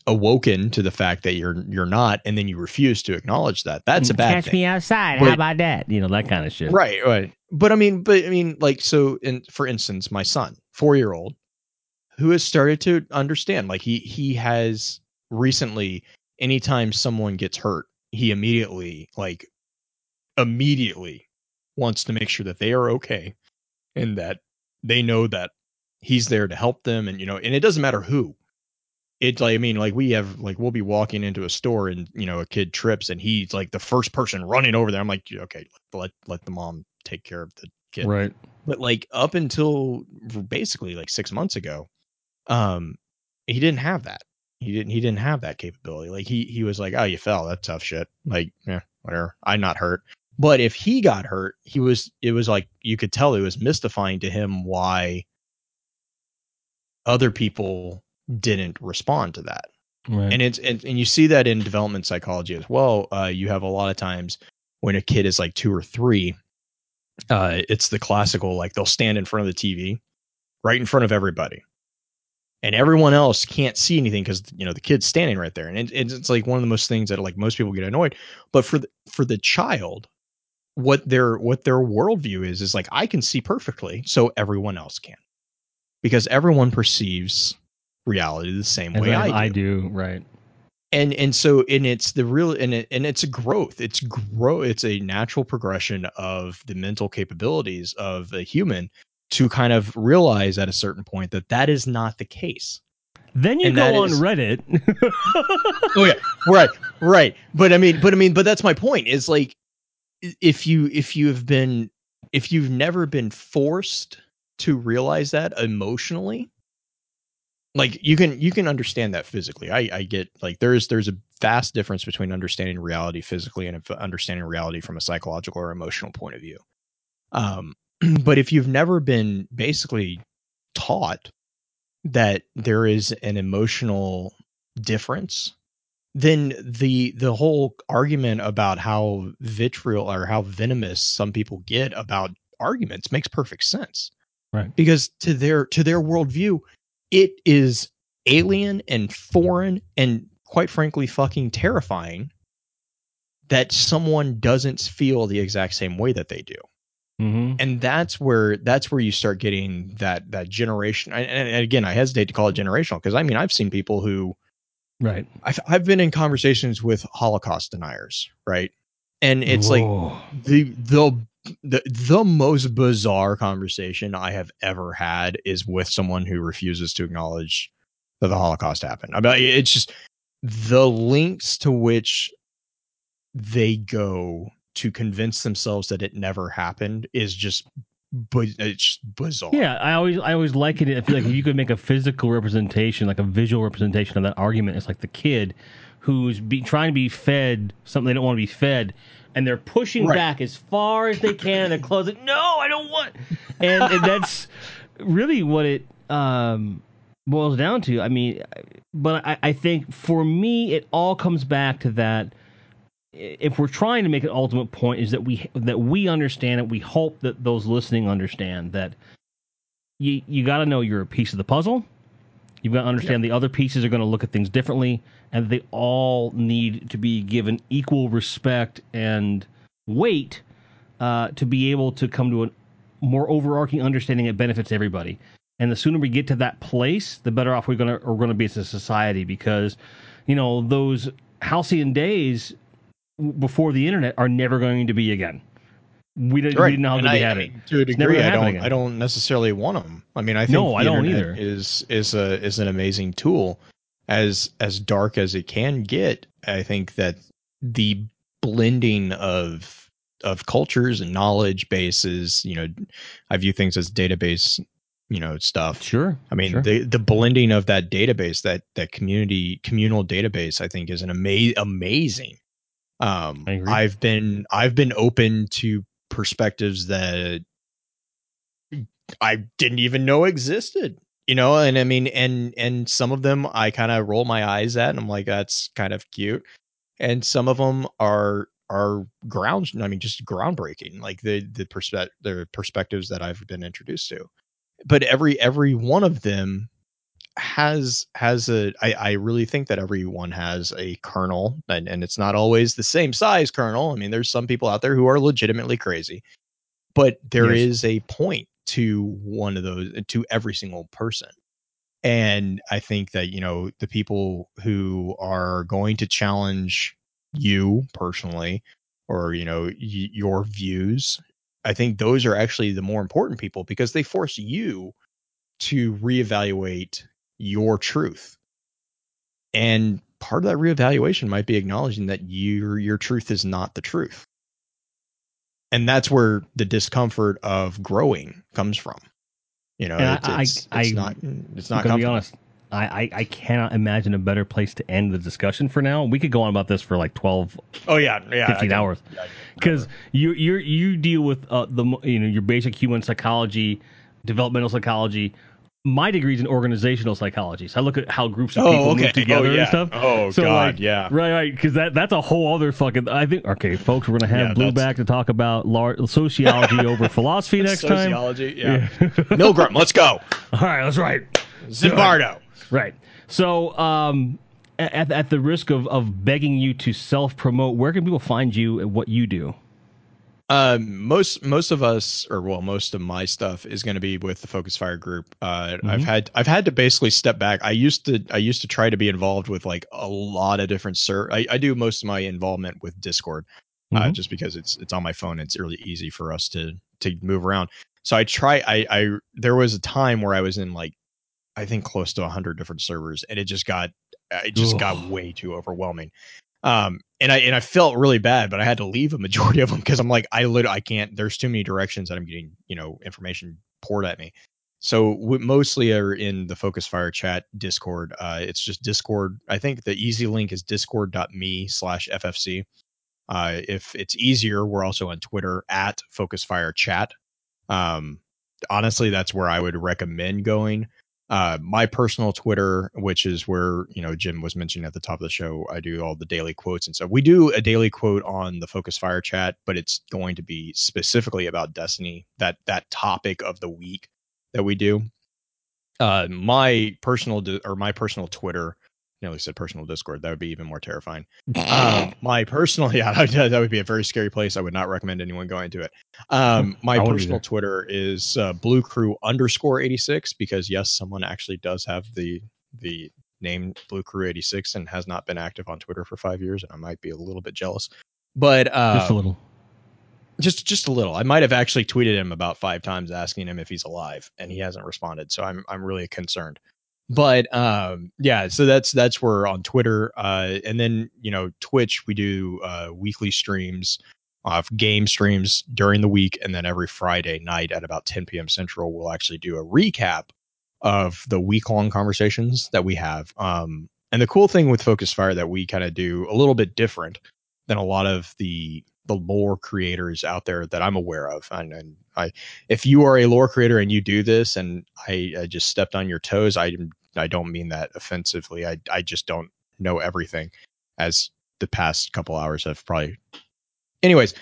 awoken to the fact that you're you're not and then you refuse to acknowledge that that's a mm, bad Catch thing me outside. But- How about that? You know that kind of shit. Right, right. But I mean, but I mean, like, so, in for instance, my son, four year old, who has started to understand, like, he he has recently, anytime someone gets hurt, he immediately, like, immediately wants to make sure that they are okay, and that they know that he's there to help them, and you know, and it doesn't matter who. It's like I mean, like we have like we'll be walking into a store and you know a kid trips and he's like the first person running over there. I'm like, okay, let let the mom take care of the kid. Right. But like up until basically like six months ago, um, he didn't have that. He didn't. He didn't have that capability. Like he he was like, oh, you fell. That's tough shit. Like, yeah, whatever. I'm not hurt. But if he got hurt, he was. It was like you could tell it was mystifying to him why other people didn't respond to that. Right. and it's and, and you see that in development psychology as well. Uh, you have a lot of times when a kid is like two or three uh, it's the classical like they'll stand in front of the tv right in front of everybody. And everyone else can't see anything because you know the kid's standing right there. And it, it's, it's like one of the most things that like most people get annoyed. But for the, for the child what their what their worldview is is like i can see perfectly so everyone else can. Because everyone perceives reality the same As way I, I, I do do. Right. and and so and it's the real and it, and it's a growth it's grow it's a natural progression of the mental capabilities of a human to kind of realize at a certain point that that is not the case Then you And go on is- Reddit. [laughs] oh yeah right right but i mean but i mean but that's my point is like if you if you have been if you've never been forced to realize that emotionally like you can you can understand that physically. I i get like there's there's a vast difference between understanding reality physically and understanding reality from a psychological or emotional point of view. Um [clears throat] but if you've never been basically taught that there is an emotional difference then the the whole argument about how vitriol or how venomous some people get about arguments makes perfect sense. Right. because to their to their worldview it is alien and foreign and quite frankly fucking terrifying that someone doesn't feel the exact same way that they do Mm-hmm. and that's where that's where you start getting that that generation and, and again i hesitate to call it generational because i mean i've seen people who Right. I've, I've been in conversations with holocaust deniers right and it's like the the the the most bizarre conversation I have ever had is with someone who refuses to acknowledge that the Holocaust happened. I mean, it's just the links to which they go to convince themselves that it never happened is just bu- it's bizarre. Yeah, I always I always liken it. I feel like if you could make a physical representation, like a visual representation of that argument, it's like the kid who's be, trying to be fed something they don't want to be fed, and they're pushing Right. back as far as they can. And they're closing. No, I don't want. And, and that's really what it um, boils down to. I mean, but I, I think for me, it all comes back to that. If we're trying to make an ultimate point, is that we that we understand it. We hope that those listening understand that you you got to know you're a piece of the puzzle. You've got to understand the other pieces are going to look at things differently, and they all need to be given equal respect and weight uh, to be able to come to a more overarching understanding that benefits everybody. And the sooner we get to that place, the better off we're gonna are gonna be as a society because, you know, those halcyon days before the internet are never going to be again. We didn't, we didn't know how And good I, we had I it. to a degree, I don't. again. I don't necessarily want them. I mean, I think No, the I don't internet either. Is is a is an amazing tool, as as dark as it can get. I think that the blending of of cultures and knowledge bases, you know, I view things as database, you know, stuff. Sure. I mean, sure. the the blending of that database, that that community communal database, I think is an ama- amazing. Um, I. I've been I've been open to perspectives that I didn't even know existed. You know, and I mean, and and some of them I kind of roll my eyes at, and I'm like, that's kind of cute. And some of them are are ground, I mean, just groundbreaking, like the the perspe- the perspectives that I've been introduced to. But every every one of them has has a I, I really think that everyone has a kernel and, and it's not always the same size kernel. I mean, there's some people out there who are legitimately crazy, but there Yes. is a point to one of those uh, to every single person. And I think that, you know, the people who are going to challenge you personally or, you know, y- your views, I think those are actually the more important people because they force you to reevaluate your truth. And part of that reevaluation might be acknowledging that your your truth is not the truth. And that's where the discomfort of growing comes from. You know, it's, I- it's, I- it's not it's not gonna be honest. I, I, I cannot imagine a better place to end the discussion for now. We could go on about this for like 12, Oh yeah, yeah. 15 can- hours. because you you you deal with uh, the you know your basic human psychology, developmental psychology. My degree is in organizational psychology, so I look at how groups of Oh, people okay. move together Oh, yeah. and stuff. Oh, So, God, like, yeah. right, right, because that that's a whole other fucking. I think okay, folks, we're gonna have Yeah, Blue that's- back to talk about lar- sociology [laughs] over philosophy next time. Sociology, yeah. Milgram, [laughs] let's go. All right, that's right. Zimbardo. Right. So, um, at, at the risk of, of begging you to self promote, where can people find you and what you do? Um, most most of us, or well, most of my stuff is going to be with the Focus Fire group. Uh, I've Mhm. had I've had to basically step back. I used to I used to try to be involved with like a lot of different ser. I, I do most of my involvement with Discord, uh, Mhm. just because it's it's on my phone. It's really easy for us to to move around. So I try. I I there was a time where I was in like I think close to hundred different servers, and it just got it just Ugh. got way too overwhelming. Um, and I and I felt really bad, but I had to leave a majority of them because I'm like I literally I can't. There's too many directions that I'm getting you know information poured at me. So we mostly are in the Focus Fire chat Discord. Uh, it's just Discord. I think the easy link is discord.me slash FFC. Uh, if it's easier, we're also on Twitter at Focus Fire Chat. Um, honestly, that's where I would recommend going. Uh, my personal Twitter, which is where you know Jim was mentioning at the top of the show, I do all the daily quotes and stuff. We do a daily quote on the Focus Fire chat, but it's going to be specifically about Destiny, that that topic of the week that we do. Uh, my personal or my personal Twitter nearly said personal Discord. That would be even more terrifying. Um, my personal, [laughs] yeah, that would be a very scary place. I would not recommend anyone going to it. Um, [laughs] my personal Twitter is uh, Blue Crew underscore eighty six because yes, someone actually does have the the name Blue Crew eighty six and has not been active on Twitter for five years, and I might be a little bit jealous. But um, just a little. Just just a little. I might have actually tweeted him about five times asking him if he's alive, and he hasn't responded. So I'm I'm really concerned but um yeah so that's that's where on twitter uh and then you know twitch we do uh weekly streams of game streams during the week and then every friday night at about 10 p.m central we'll actually do a recap of the week long conversations that we have um and the cool thing with focus fire that we kind of do a little bit different than a lot of the the lore creators out there that I'm aware of. And, and I, if you are a lore creator and you do this, and I, I just stepped on your toes, I I don't mean that offensively. I I just don't know everything, as the past couple hours have probably. Anyways,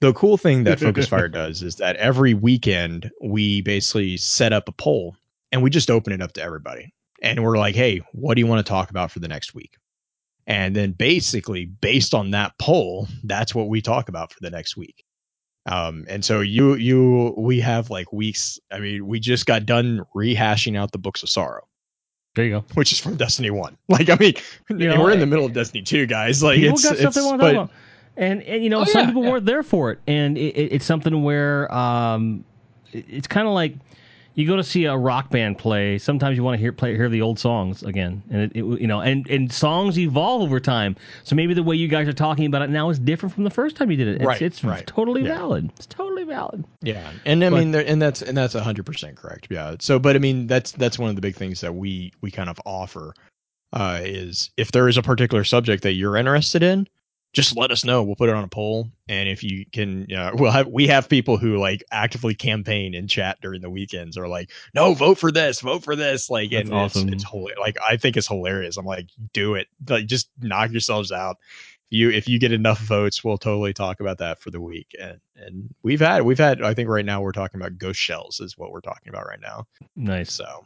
the cool thing that [laughs] Focus Fire does is that every weekend we basically set up a poll and we just open it up to everybody. And we're like, hey, what do you want to talk about for the next week? And then basically, based on that poll, that's what we talk about for the next week. Um, and so you you we have like weeks. I mean, we just got done rehashing out the books of sorrow. There you go. Which is from Destiny One. [laughs] Like, I mean, you know, we're in the middle of Destiny Two, guys. Like, people it's, got stuff it's, they want to talk about. And, and you know, oh, some yeah, people yeah. weren't there for it, and it, it, it's something where um, it's kind of like you go to see a rock band play. Sometimes you want to hear play hear the old songs again, and it, it, you know, and and songs evolve over time. So maybe the way you guys are talking about it now is different from the first time you did it. It's, right, it's right. totally yeah. valid. It's totally valid. Yeah, and I but, mean, and that's and that's hundred percent correct. Yeah. So, but I mean, that's that's one of the big things that we we kind of offer uh, is if there is a particular subject that you're interested in, just let us know. We'll put it on a poll, and if you can, know, uh, [laughs] we'll have we have people who like actively campaign in chat during the weekends, or like, no, vote for this, vote for this, like, That's and awesome. it's, it's like I think it's hilarious. I'm like, do it, like, just knock yourselves out. If you if you get enough votes, we'll totally talk about that for the week. And and we've had we've had I think right now we're talking about ghost shells is what we're talking about right now. Nice. So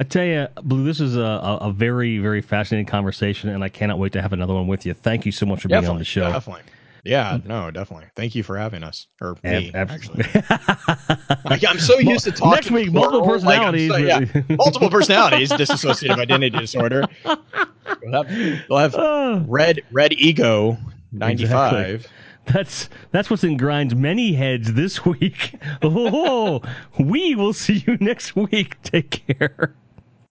I tell you, Blue, this is a, a, very, very fascinating conversation, and I cannot wait to have another one with you. Thank you so much for definitely, being on the show. Definitely. Yeah, no, definitely. Thank you for having us, or me, Ab- actually. [laughs] I'm so used to talking. Next week, multiple personalities. Like, so, yeah, [laughs] multiple personalities, dissociative identity disorder. [laughs] We'll have, we'll have uh, red, red ego, 95. Exactly. That's that's what's in Grind's many heads this week. Oh, we will see you next week. Take care.